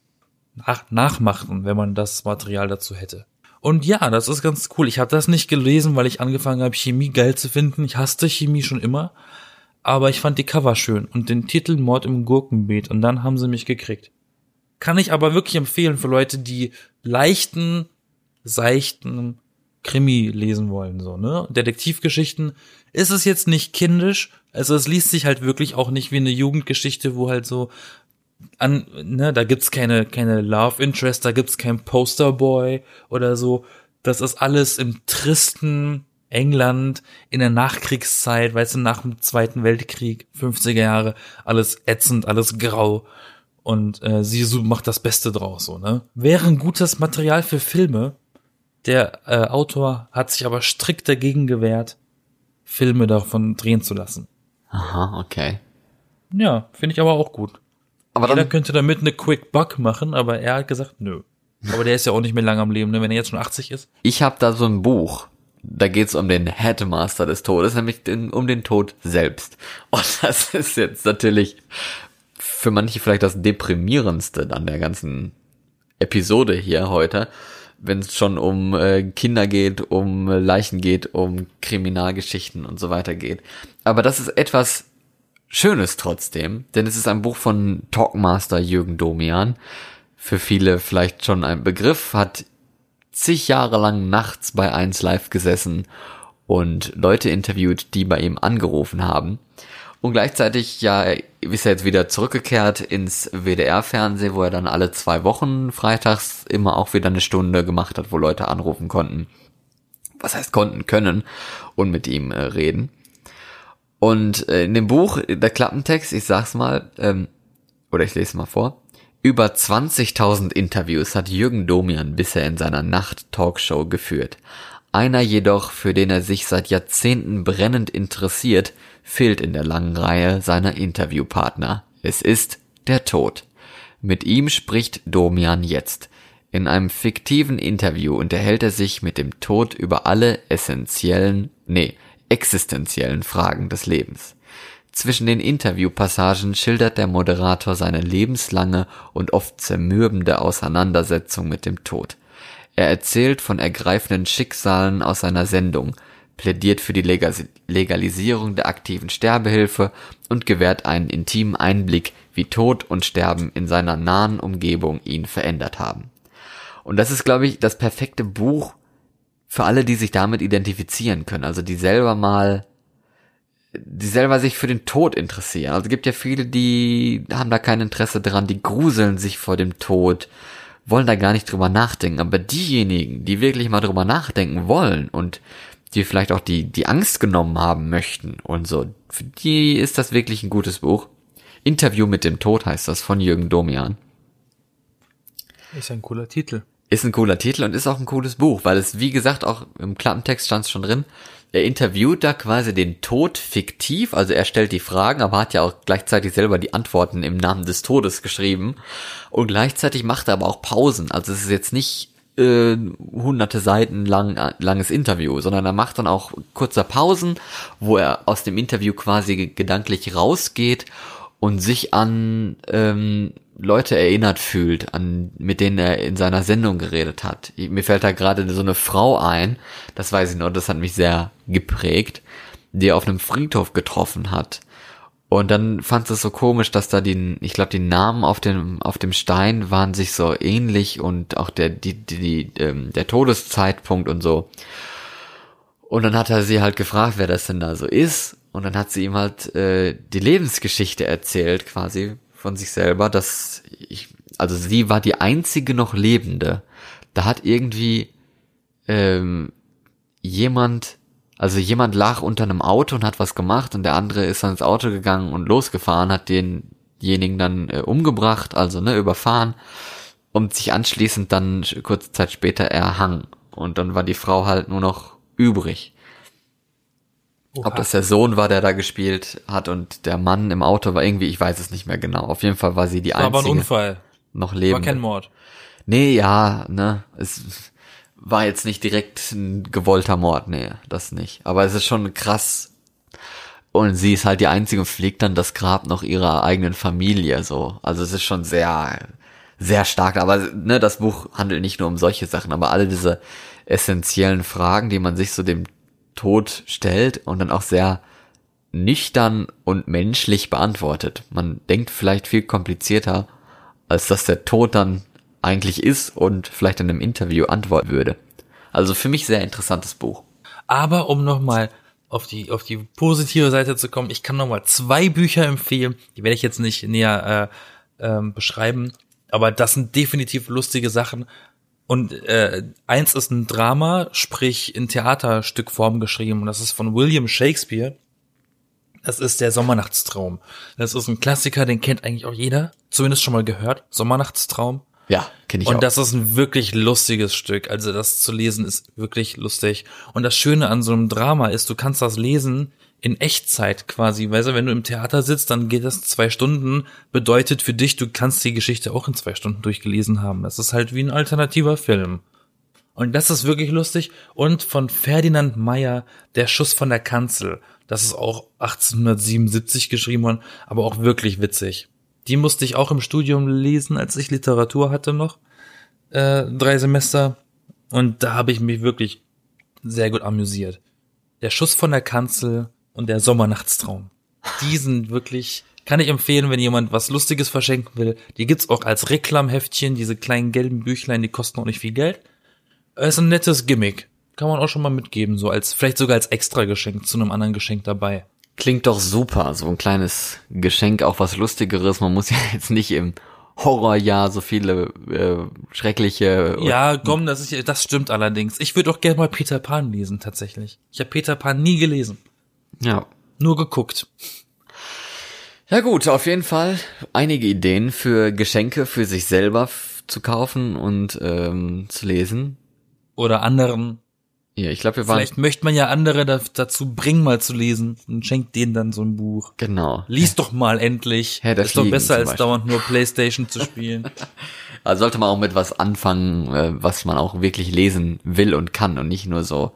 nach nachmachen, wenn man das Material dazu hätte. Und ja, das ist ganz cool. Ich habe das nicht gelesen, weil ich angefangen habe, Chemie geil zu finden. Ich hasste Chemie schon immer, aber ich fand die Cover schön und den Titel Mord im Gurkenbeet und dann haben sie mich gekriegt. Kann ich aber wirklich empfehlen für Leute, die leichten, seichten Krimi lesen wollen, so, ne? Detektivgeschichten ist es jetzt nicht kindisch, also es liest sich halt wirklich auch nicht wie eine Jugendgeschichte, wo halt so an, ne, da gibt's keine, keine Love Interest, da gibt's kein Posterboy oder so. Das ist alles im tristen England in der Nachkriegszeit, weißt du, nach dem Zweiten Weltkrieg, 50er Jahre, alles ätzend, alles grau und äh, sie macht das Beste draus, so, ne? Wäre ein gutes Material für Filme. Der äh, Autor hat sich aber strikt dagegen gewehrt, Filme davon drehen zu lassen. Aha, okay. Ja, finde ich aber auch gut. Aber Jeder könnte damit eine Quick Buck machen, aber er hat gesagt, nö. Aber der ist ja auch nicht mehr lange am Leben, ne, wenn er jetzt schon 80 ist. Ich habe da so ein Buch. Da geht's um den Headmaster des Todes, nämlich den, um den Tod selbst. Und das ist jetzt natürlich für manche vielleicht das deprimierendste an der ganzen Episode hier heute, wenn es schon um äh, Kinder geht, um Leichen geht, um Kriminalgeschichten und so weiter geht. Aber das ist etwas Schönes trotzdem, denn es ist ein Buch von Talkmaster Jürgen Domian. Für viele vielleicht schon ein Begriff, hat zig Jahre lang nachts bei 1 Live gesessen und Leute interviewt, die bei ihm angerufen haben. Und gleichzeitig, ja, ist er jetzt wieder zurückgekehrt ins WDR-Fernsehen, wo er dann alle zwei Wochen freitags immer auch wieder eine Stunde gemacht hat, wo Leute anrufen konnten. Was heißt konnten, können und mit ihm äh, reden. Und äh, in dem Buch, der Klappentext, ich sag's mal, ähm, oder ich lese mal vor. Über 20.000 Interviews hat Jürgen Domian bisher in seiner Nacht-Talkshow geführt. Einer jedoch, für den er sich seit Jahrzehnten brennend interessiert, fehlt in der langen Reihe seiner Interviewpartner. Es ist der Tod. Mit ihm spricht Domian jetzt. In einem fiktiven Interview unterhält er sich mit dem Tod über alle essentiellen, nee, existenziellen Fragen des Lebens. Zwischen den Interviewpassagen schildert der Moderator seine lebenslange und oft zermürbende Auseinandersetzung mit dem Tod. Er erzählt von ergreifenden Schicksalen aus seiner Sendung, plädiert für die Legalisierung der aktiven Sterbehilfe und gewährt einen intimen Einblick, wie Tod und Sterben in seiner nahen Umgebung ihn verändert haben. Und das ist, glaube ich, das perfekte Buch für alle, die sich damit identifizieren können, also die selber mal, die selber sich für den Tod interessieren. Also es gibt ja viele, die haben da kein Interesse dran, die gruseln sich vor dem Tod, wollen da gar nicht drüber nachdenken. Aber diejenigen, die wirklich mal drüber nachdenken wollen und die vielleicht auch die, die Angst genommen haben möchten und so, für die ist das wirklich ein gutes Buch. Interview mit dem Tod heißt das von Jürgen Domian. Ist ein cooler Titel. Ist ein cooler Titel und ist auch ein cooles Buch, weil es, wie gesagt, auch im Klappentext stand es schon drin. Er interviewt da quasi den Tod fiktiv, also er stellt die Fragen, aber hat ja auch gleichzeitig selber die Antworten im Namen des Todes geschrieben. Und gleichzeitig macht er aber auch Pausen. Also es ist jetzt nicht äh, hunderte Seiten lang, äh, langes Interview, sondern er macht dann auch kurze Pausen, wo er aus dem Interview quasi gedanklich rausgeht und sich an ähm, Leute erinnert fühlt, an mit denen er in seiner Sendung geredet hat. Mir fällt da gerade so eine Frau ein, das weiß ich noch, das hat mich sehr geprägt, die er auf einem Friedhof getroffen hat. Und dann fand es so komisch, dass da die, ich glaube, die Namen auf dem auf dem Stein waren sich so ähnlich und auch der die die, die ähm, der Todeszeitpunkt und so. Und dann hat er sie halt gefragt, wer das denn da so ist. Und dann hat sie ihm halt äh, die Lebensgeschichte erzählt, quasi von sich selber, dass ich, also sie war die einzige noch Lebende. Da hat irgendwie ähm, jemand, also jemand lag unter einem Auto und hat was gemacht und der andere ist dann ins Auto gegangen und losgefahren, hat denjenigen dann äh, umgebracht, also ne, überfahren und sich anschließend dann kurze Zeit später erhangen. Und dann war die Frau halt nur noch übrig. Oha. Ob das der Sohn war, der da gespielt hat und der Mann im Auto war irgendwie, ich weiß es nicht mehr genau. Auf jeden Fall war sie die war einzige. Aber ein Unfall. Noch leben. War kein Mord. Nee, ja, ne, es war jetzt nicht direkt ein gewollter Mord, nee, das nicht. Aber es ist schon krass. Und sie ist halt die einzige und pflegt dann das Grab noch ihrer eigenen Familie, so. Also es ist schon sehr, sehr stark. Aber, ne, das Buch handelt nicht nur um solche Sachen, aber alle diese essentiellen Fragen, die man sich so dem Tod stellt und dann auch sehr nüchtern und menschlich beantwortet. Man denkt vielleicht viel komplizierter, als dass der Tod dann eigentlich ist und vielleicht in einem Interview antworten würde. Also für mich sehr interessantes Buch. Aber um nochmal auf die, auf die positive Seite zu kommen, ich kann nochmal zwei Bücher empfehlen, die werde ich jetzt nicht näher äh, äh, beschreiben, aber das sind definitiv lustige Sachen. Und äh, eins ist ein Drama, sprich in Theaterstückform geschrieben. Und das ist von William Shakespeare. Das ist der Sommernachtstraum. Das ist ein Klassiker, den kennt eigentlich auch jeder. Zumindest schon mal gehört. Sommernachtstraum. Ja, kenne ich Und auch. das ist ein wirklich lustiges Stück. Also das zu lesen ist wirklich lustig. Und das Schöne an so einem Drama ist, du kannst das lesen in Echtzeit quasi. Weißt du, wenn du im Theater sitzt, dann geht das zwei Stunden. Bedeutet für dich, du kannst die Geschichte auch in zwei Stunden durchgelesen haben. Das ist halt wie ein alternativer Film. Und das ist wirklich lustig. Und von Ferdinand Meyer, Der Schuss von der Kanzel. Das ist auch 1877 geschrieben worden, aber auch wirklich witzig. Die musste ich auch im Studium lesen, als ich Literatur hatte noch. Äh, drei Semester. Und da habe ich mich wirklich sehr gut amüsiert. Der Schuss von der Kanzel und der Sommernachtstraum. Die sind wirklich, kann ich empfehlen, wenn jemand was Lustiges verschenken will. Die gibt's auch als Reklamheftchen, diese kleinen gelben Büchlein, die kosten auch nicht viel Geld. Es ist ein nettes Gimmick. Kann man auch schon mal mitgeben, so als, vielleicht sogar als extra Geschenk zu einem anderen Geschenk dabei. Klingt doch super, so ein kleines Geschenk, auch was Lustigeres. Man muss ja jetzt nicht im Horrorjahr so viele äh, schreckliche. Ja, komm, das ist das stimmt allerdings. Ich würde auch gerne mal Peter Pan lesen tatsächlich. Ich habe Peter Pan nie gelesen. Ja. Nur geguckt. Ja gut, auf jeden Fall einige Ideen für Geschenke für sich selber zu kaufen und ähm, zu lesen. Oder anderen. Ja, ich glaube, wir waren. Vielleicht möchte man ja andere da, dazu bringen, mal zu lesen und schenkt denen dann so ein Buch. Genau. Lies doch mal endlich. Herr der ist doch besser als dauernd nur Playstation zu spielen. Also sollte man auch mit was anfangen, äh, was man auch wirklich lesen will und kann und nicht nur so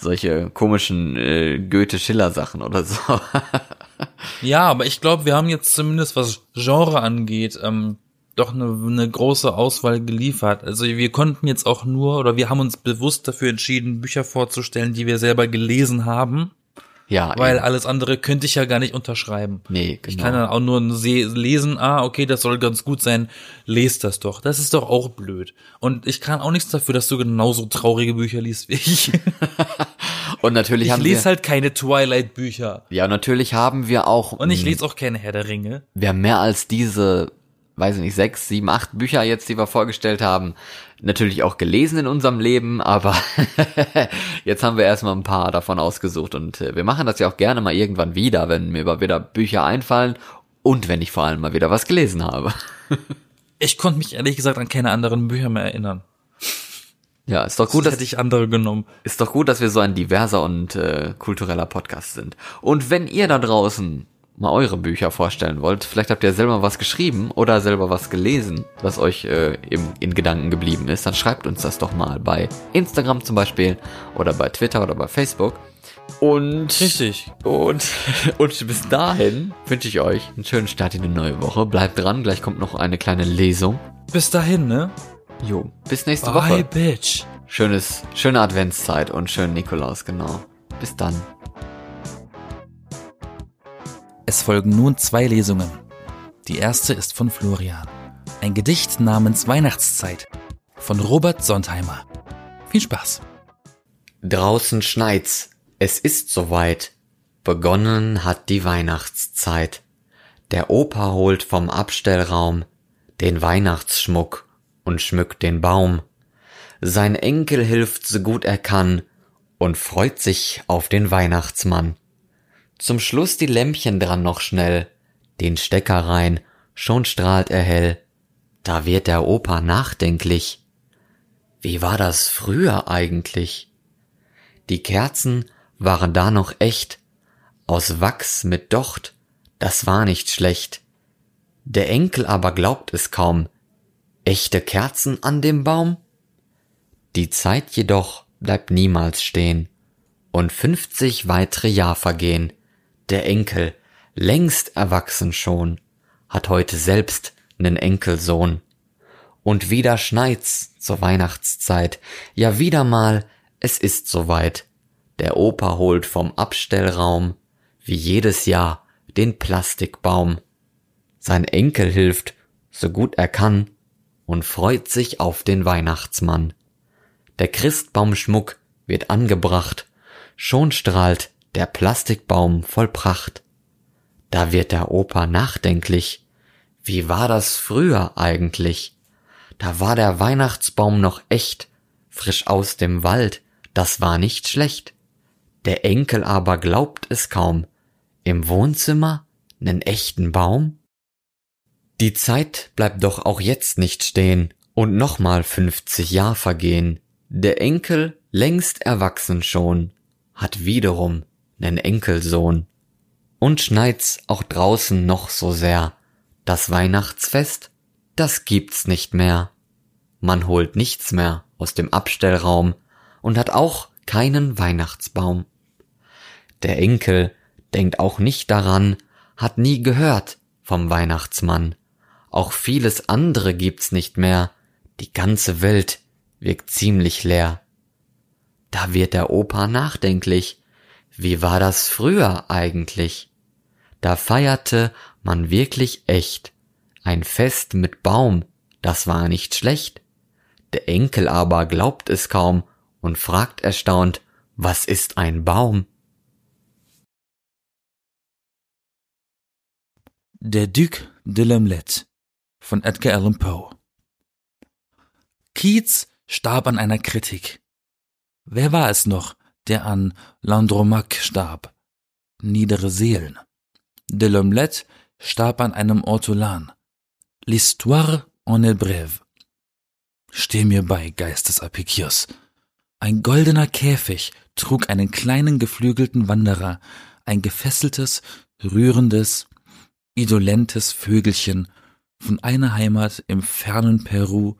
solche komischen äh, Goethe-Schiller-Sachen oder so. ja, aber ich glaube, wir haben jetzt zumindest, was Genre angeht, ähm, doch eine, eine große Auswahl geliefert. Also wir konnten jetzt auch nur, oder wir haben uns bewusst dafür entschieden, Bücher vorzustellen, die wir selber gelesen haben. Ja. Weil eben. alles andere könnte ich ja gar nicht unterschreiben. Nee, genau. Ich kann dann auch nur lesen, ah, okay, das soll ganz gut sein, lest das doch. Das ist doch auch blöd. Und ich kann auch nichts dafür, dass du genauso traurige Bücher liest wie ich. und natürlich ich haben wir. Ich lese halt keine Twilight-Bücher. Ja, natürlich haben wir auch. Und ich lese auch keine Herr der Ringe. Wir haben mehr als diese weiß ich nicht, sechs, sieben, acht Bücher jetzt, die wir vorgestellt haben, natürlich auch gelesen in unserem Leben, aber jetzt haben wir erstmal ein paar davon ausgesucht und äh, wir machen das ja auch gerne mal irgendwann wieder, wenn mir mal wieder Bücher einfallen und wenn ich vor allem mal wieder was gelesen habe. ich konnte mich ehrlich gesagt an keine anderen Bücher mehr erinnern. Ja, ist doch gut, das dass ich andere genommen. Ist doch gut, dass wir so ein diverser und äh, kultureller Podcast sind. Und wenn ihr da draußen mal eure Bücher vorstellen wollt. Vielleicht habt ihr selber was geschrieben oder selber was gelesen, was euch äh, im, in Gedanken geblieben ist, dann schreibt uns das doch mal bei Instagram zum Beispiel oder bei Twitter oder bei Facebook. Und richtig. Und, und bis dahin wünsche ich euch einen schönen Start in die neue Woche. Bleibt dran, gleich kommt noch eine kleine Lesung. Bis dahin, ne? Jo, bis nächste Bye, Woche. Bye, Bitch. Schönes, schöne Adventszeit und schönen Nikolaus, genau. Bis dann. Es folgen nun zwei Lesungen. Die erste ist von Florian. Ein Gedicht namens Weihnachtszeit von Robert Sontheimer. Viel Spaß. Draußen schneit's. Es ist soweit. Begonnen hat die Weihnachtszeit. Der Opa holt vom Abstellraum den Weihnachtsschmuck und schmückt den Baum. Sein Enkel hilft so gut er kann und freut sich auf den Weihnachtsmann. Zum Schluss die Lämpchen dran noch schnell, den Stecker rein, schon strahlt er hell. Da wird der Opa nachdenklich. Wie war das früher eigentlich? Die Kerzen waren da noch echt, aus Wachs mit Docht, das war nicht schlecht. Der Enkel aber glaubt es kaum. Echte Kerzen an dem Baum? Die Zeit jedoch bleibt niemals stehen, und fünfzig weitere Jahr vergehen. Der Enkel, längst erwachsen schon, hat heute selbst nen Enkelsohn. Und wieder schneit's zur Weihnachtszeit, ja wieder mal, es ist soweit. Der Opa holt vom Abstellraum, wie jedes Jahr, den Plastikbaum. Sein Enkel hilft, so gut er kann, und freut sich auf den Weihnachtsmann. Der Christbaumschmuck wird angebracht, schon strahlt der Plastikbaum voll Pracht. Da wird der Opa nachdenklich. Wie war das früher eigentlich? Da war der Weihnachtsbaum noch echt, frisch aus dem Wald, das war nicht schlecht. Der Enkel aber glaubt es kaum. Im Wohnzimmer nen echten Baum? Die Zeit bleibt doch auch jetzt nicht stehen und nochmal fünfzig Jahr vergehen. Der Enkel, längst erwachsen schon, hat wiederum nen Enkelsohn. Und schneit's auch draußen noch so sehr. Das Weihnachtsfest, das gibt's nicht mehr. Man holt nichts mehr aus dem Abstellraum und hat auch keinen Weihnachtsbaum. Der Enkel denkt auch nicht daran, hat nie gehört vom Weihnachtsmann. Auch vieles andere gibt's nicht mehr. Die ganze Welt wirkt ziemlich leer. Da wird der Opa nachdenklich wie war das früher eigentlich? Da feierte man wirklich echt. Ein Fest mit Baum, das war nicht schlecht. Der Enkel aber glaubt es kaum und fragt erstaunt, was ist ein Baum? Der Duc de l'Omelette von Edgar Allan Poe Keats starb an einer Kritik. Wer war es noch, der an Landromac starb. Niedere Seelen. De L'Omelette starb an einem Ortolan. L'Histoire en est brève. Steh mir bei, Geist des Apikios. Ein goldener Käfig trug einen kleinen geflügelten Wanderer, ein gefesseltes, rührendes, idolentes Vögelchen, von einer Heimat im fernen Peru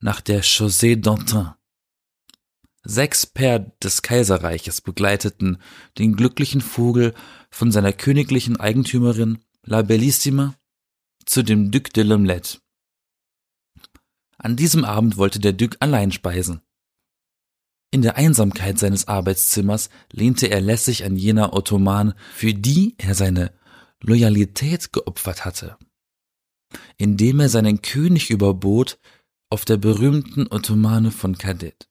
nach der Chaussée d'Antin. Sechs Pär des Kaiserreiches begleiteten den glücklichen Vogel von seiner königlichen Eigentümerin La Bellissima zu dem Duc de l'Omelette. An diesem Abend wollte der Duc allein speisen. In der Einsamkeit seines Arbeitszimmers lehnte er lässig an jener Ottoman, für die er seine Loyalität geopfert hatte, indem er seinen König überbot auf der berühmten Ottomane von Kadett.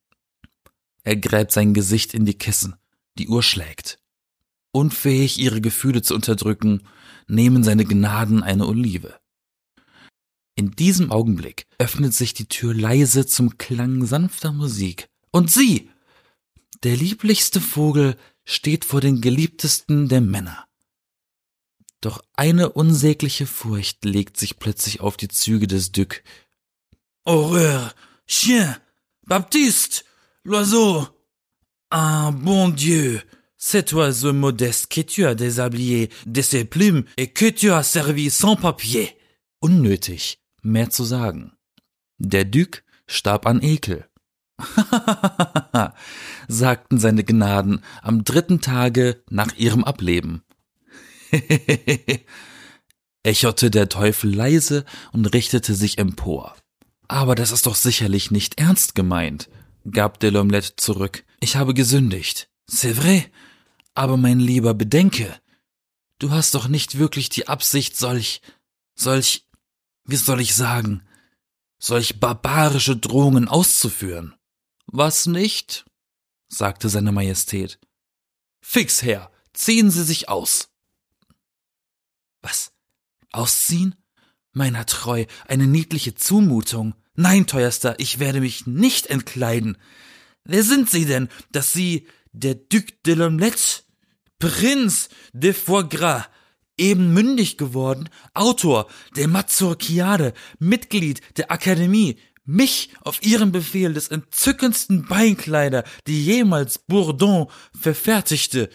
Er gräbt sein Gesicht in die Kissen, die Uhr schlägt. Unfähig, ihre Gefühle zu unterdrücken, nehmen seine Gnaden eine Olive. In diesem Augenblick öffnet sich die Tür leise zum Klang sanfter Musik. Und sieh! Der lieblichste Vogel steht vor den geliebtesten der Männer. Doch eine unsägliche Furcht legt sich plötzlich auf die Züge des Duc. Horreur! Chien! Baptiste! L'oiseau! Ah, bon Dieu! Cet oiseau modeste que tu as déshabillé de ses plumes et que tu as servi sans papier. Unnötig, mehr zu sagen. Der Duc starb an Ekel. sagten seine Gnaden am dritten Tage nach ihrem Ableben. echote der Teufel leise und richtete sich empor. Aber das ist doch sicherlich nicht ernst gemeint, gab de L'Omelette zurück. Ich habe gesündigt. C'est vrai. Aber mein Lieber, bedenke. Du hast doch nicht wirklich die Absicht, solch, solch, wie soll ich sagen, solch barbarische Drohungen auszuführen. Was nicht? sagte seine Majestät. Fix her, ziehen Sie sich aus. Was? Ausziehen? Meiner treu, eine niedliche Zumutung. Nein, teuerster, ich werde mich nicht entkleiden. Wer sind Sie denn, dass Sie der Duc de l'Omelette, Prinz de Foie Gras, eben mündig geworden, Autor der Mazurkiade, Mitglied der Akademie, mich auf ihren Befehl des entzückendsten Beinkleider, die jemals Bourdon verfertigte,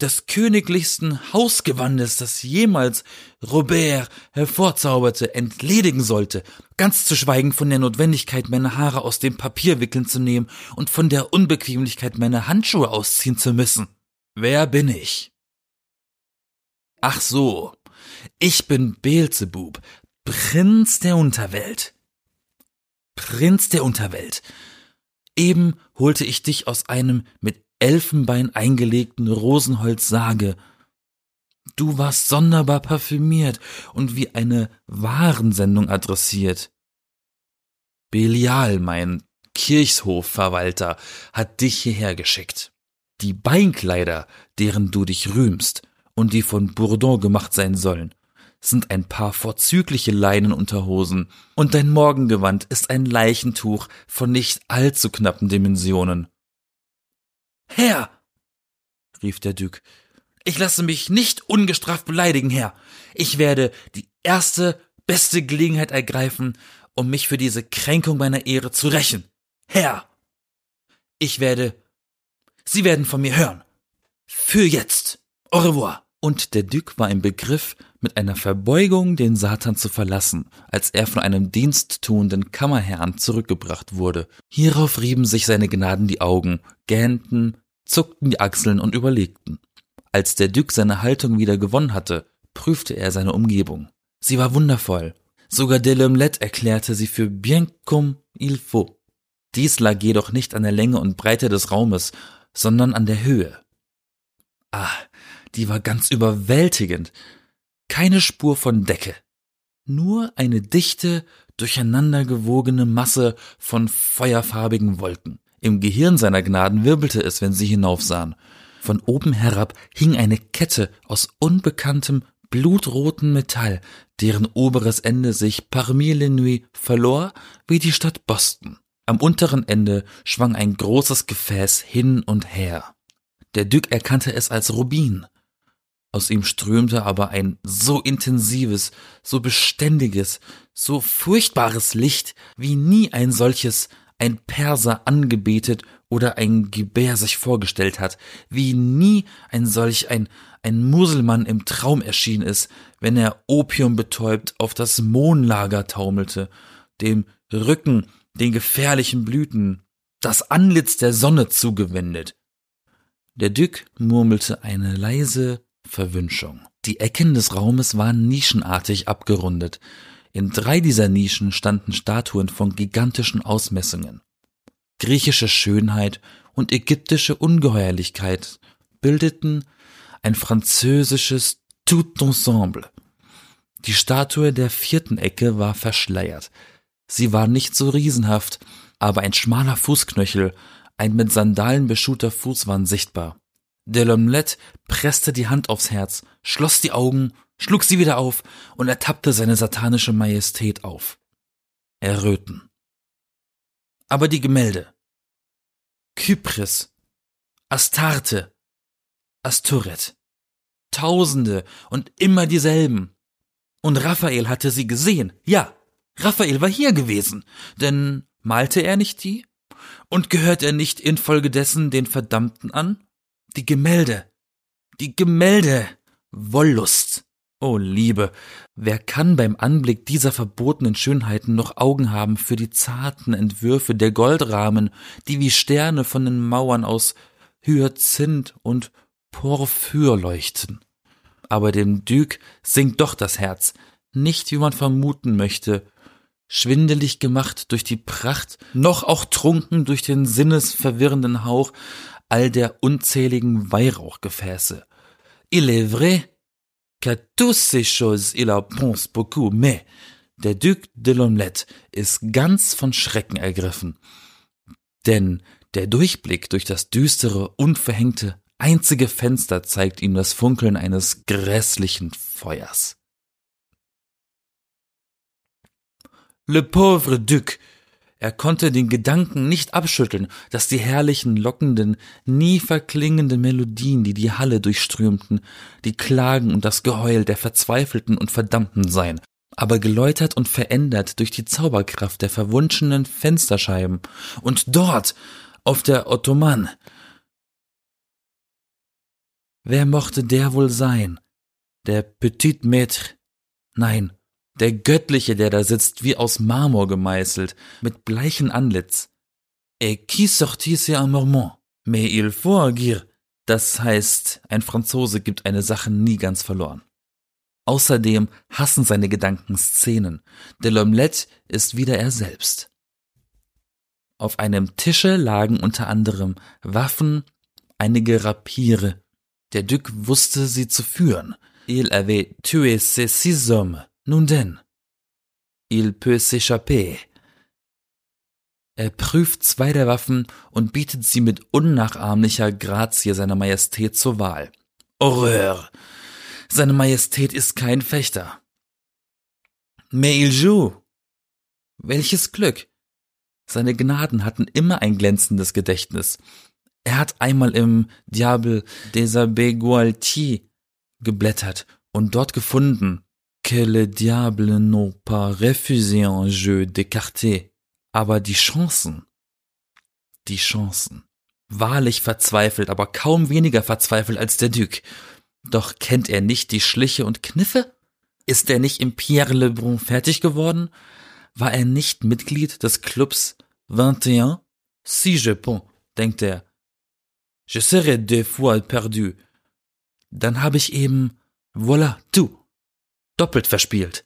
des königlichsten Hausgewandes, das jemals Robert hervorzauberte, entledigen sollte, ganz zu schweigen von der Notwendigkeit, meine Haare aus dem Papier wickeln zu nehmen und von der Unbequemlichkeit, meine Handschuhe ausziehen zu müssen. Wer bin ich? Ach so, ich bin Beelzebub, Prinz der Unterwelt. Prinz der Unterwelt. Eben holte ich dich aus einem mit Elfenbein eingelegten Rosenholz Sage. Du warst sonderbar parfümiert und wie eine Warensendung adressiert. Belial, mein Kirchhofverwalter, hat dich hierher geschickt. Die Beinkleider, deren du dich rühmst und die von Bourdon gemacht sein sollen, sind ein paar vorzügliche Leinenunterhosen, und dein Morgengewand ist ein Leichentuch von nicht allzu knappen Dimensionen. Herr, rief der Duc, ich lasse mich nicht ungestraft beleidigen, Herr. Ich werde die erste, beste Gelegenheit ergreifen, um mich für diese Kränkung meiner Ehre zu rächen. Herr, ich werde, Sie werden von mir hören. Für jetzt. Au revoir. Und der Duc war im Begriff, mit einer Verbeugung den Satan zu verlassen, als er von einem diensttuenden Kammerherrn zurückgebracht wurde. Hierauf rieben sich seine Gnaden die Augen, gähnten, zuckten die Achseln und überlegten. Als der Duc seine Haltung wieder gewonnen hatte, prüfte er seine Umgebung. Sie war wundervoll. Sogar de L'Omelette erklärte sie für bien comme il faut. Dies lag jedoch nicht an der Länge und Breite des Raumes, sondern an der Höhe. Ah, die war ganz überwältigend. Keine Spur von Decke. Nur eine dichte, durcheinandergewogene Masse von feuerfarbigen Wolken. Im Gehirn seiner Gnaden wirbelte es, wenn sie hinaufsahen. Von oben herab hing eine Kette aus unbekanntem, blutrotem Metall, deren oberes Ende sich parmi les nuits verlor wie die Stadt Boston. Am unteren Ende schwang ein großes Gefäß hin und her. Der Duc erkannte es als Rubin, aus ihm strömte aber ein so intensives, so beständiges, so furchtbares Licht, wie nie ein solches ein Perser angebetet oder ein Gebär sich vorgestellt hat, wie nie ein solch ein, ein Muselmann im Traum erschienen ist, wenn er Opium betäubt auf das Mohnlager taumelte, dem Rücken den gefährlichen Blüten, das Antlitz der Sonne zugewendet. Der Dück murmelte eine leise Verwünschung. Die Ecken des Raumes waren nischenartig abgerundet. In drei dieser Nischen standen Statuen von gigantischen Ausmessungen. Griechische Schönheit und ägyptische Ungeheuerlichkeit bildeten ein französisches Tout ensemble. Die Statue der vierten Ecke war verschleiert. Sie war nicht so riesenhaft, aber ein schmaler Fußknöchel, ein mit Sandalen beschuhter Fuß waren sichtbar. De L'Omelette presste die Hand aufs Herz, schloss die Augen, schlug sie wieder auf und ertappte seine satanische Majestät auf. Erröten. Aber die Gemälde. Kypris, Astarte, Astoret. Tausende und immer dieselben. Und Raphael hatte sie gesehen. Ja, Raphael war hier gewesen. Denn malte er nicht die? Und gehört er nicht infolgedessen den Verdammten an? Die Gemälde. Die Gemälde. Wollust. O oh Liebe, wer kann beim Anblick dieser verbotenen Schönheiten noch Augen haben für die zarten Entwürfe der Goldrahmen, die wie Sterne von den Mauern aus Hyazinth und Porphyr leuchten? Aber dem Duke sinkt doch das Herz, nicht wie man vermuten möchte, schwindelig gemacht durch die Pracht, noch auch trunken durch den sinnesverwirrenden Hauch all der unzähligen Weihrauchgefäße. Il est vrai qu'à tous ces choses il en pense beaucoup, mais der Duc de l'Omelette ist ganz von Schrecken ergriffen. Denn der Durchblick durch das düstere, unverhängte, einzige Fenster zeigt ihm das Funkeln eines grässlichen Feuers. Le pauvre Duc. Er konnte den Gedanken nicht abschütteln, dass die herrlichen, lockenden, nie verklingenden Melodien, die die Halle durchströmten, die Klagen und das Geheul der Verzweifelten und Verdammten seien, aber geläutert und verändert durch die Zauberkraft der verwunschenen Fensterscheiben. Und dort, auf der Ottoman. Wer mochte der wohl sein? Der Petit Maître? Nein, der Göttliche, der da sitzt, wie aus Marmor gemeißelt, mit bleichem Antlitz. Et qui sortisse un mormont? Mais il faut agir. Das heißt, ein Franzose gibt eine Sache nie ganz verloren. Außerdem hassen seine Gedanken Szenen. De L'Omelette ist wieder er selbst. Auf einem Tische lagen unter anderem Waffen, einige Rapiere. Der Duc wusste sie zu führen. Il avait tué ses six hommes. Nun denn, il peut s'échapper. Er prüft zwei der Waffen und bietet sie mit unnachahmlicher Grazie seiner Majestät zur Wahl. Horreur! Seine Majestät ist kein Fechter. Mais il joue! Welches Glück! Seine Gnaden hatten immer ein glänzendes Gedächtnis. Er hat einmal im Diable des Abbés Gualtier geblättert und dort gefunden, que le diable n'ont pas refusé un jeu d'écarté. Aber die Chancen, die Chancen. Wahrlich verzweifelt, aber kaum weniger verzweifelt als der Duc. Doch kennt er nicht die Schliche und Kniffe? Ist er nicht im Pierre Lebrun fertig geworden? War er nicht Mitglied des Clubs 21? Si je peux, denkt er. Je serai deux fois perdu. Dann habe ich eben, voilà, tout, doppelt verspielt.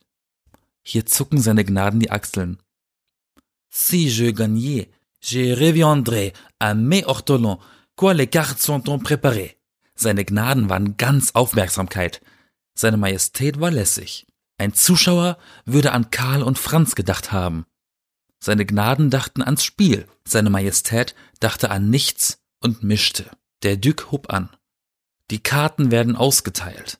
Hier zucken seine Gnaden die Achseln. Si je gagnais, je reviendrai à mes ortolans, quoi les cartes sont-on préparées? Seine Gnaden waren ganz Aufmerksamkeit. Seine Majestät war lässig. Ein Zuschauer würde an Karl und Franz gedacht haben. Seine Gnaden dachten ans Spiel. Seine Majestät dachte an nichts und mischte. Der Duc hob an. Die Karten werden ausgeteilt.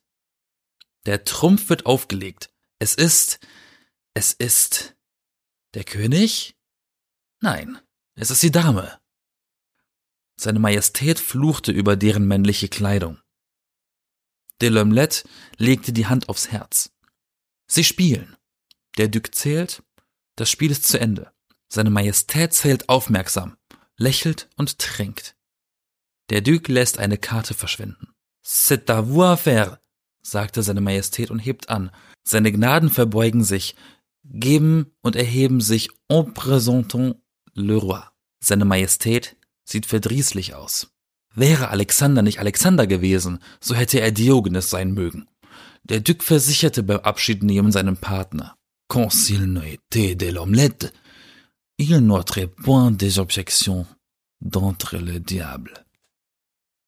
Der Trumpf wird aufgelegt. Es ist, es ist der König? Nein, es ist die Dame. Seine Majestät fluchte über deren männliche Kleidung. De L'Omelette legte die Hand aufs Herz. Sie spielen. Der Duc zählt, das Spiel ist zu Ende. Seine Majestät zählt aufmerksam, lächelt und trinkt. Der Duc lässt eine Karte verschwinden. C'est à vous à faire, sagte seine Majestät und hebt an. Seine Gnaden verbeugen sich, geben und erheben sich en présentant le roi. Seine Majestät sieht verdrießlich aus. Wäre Alexander nicht Alexander gewesen, so hätte er Diogenes sein mögen. Der Duc versicherte beim Abschiednehmen seinem Partner. Quand s'il ne de l'omelette, il n'ôterait point des objections d'entre le diable.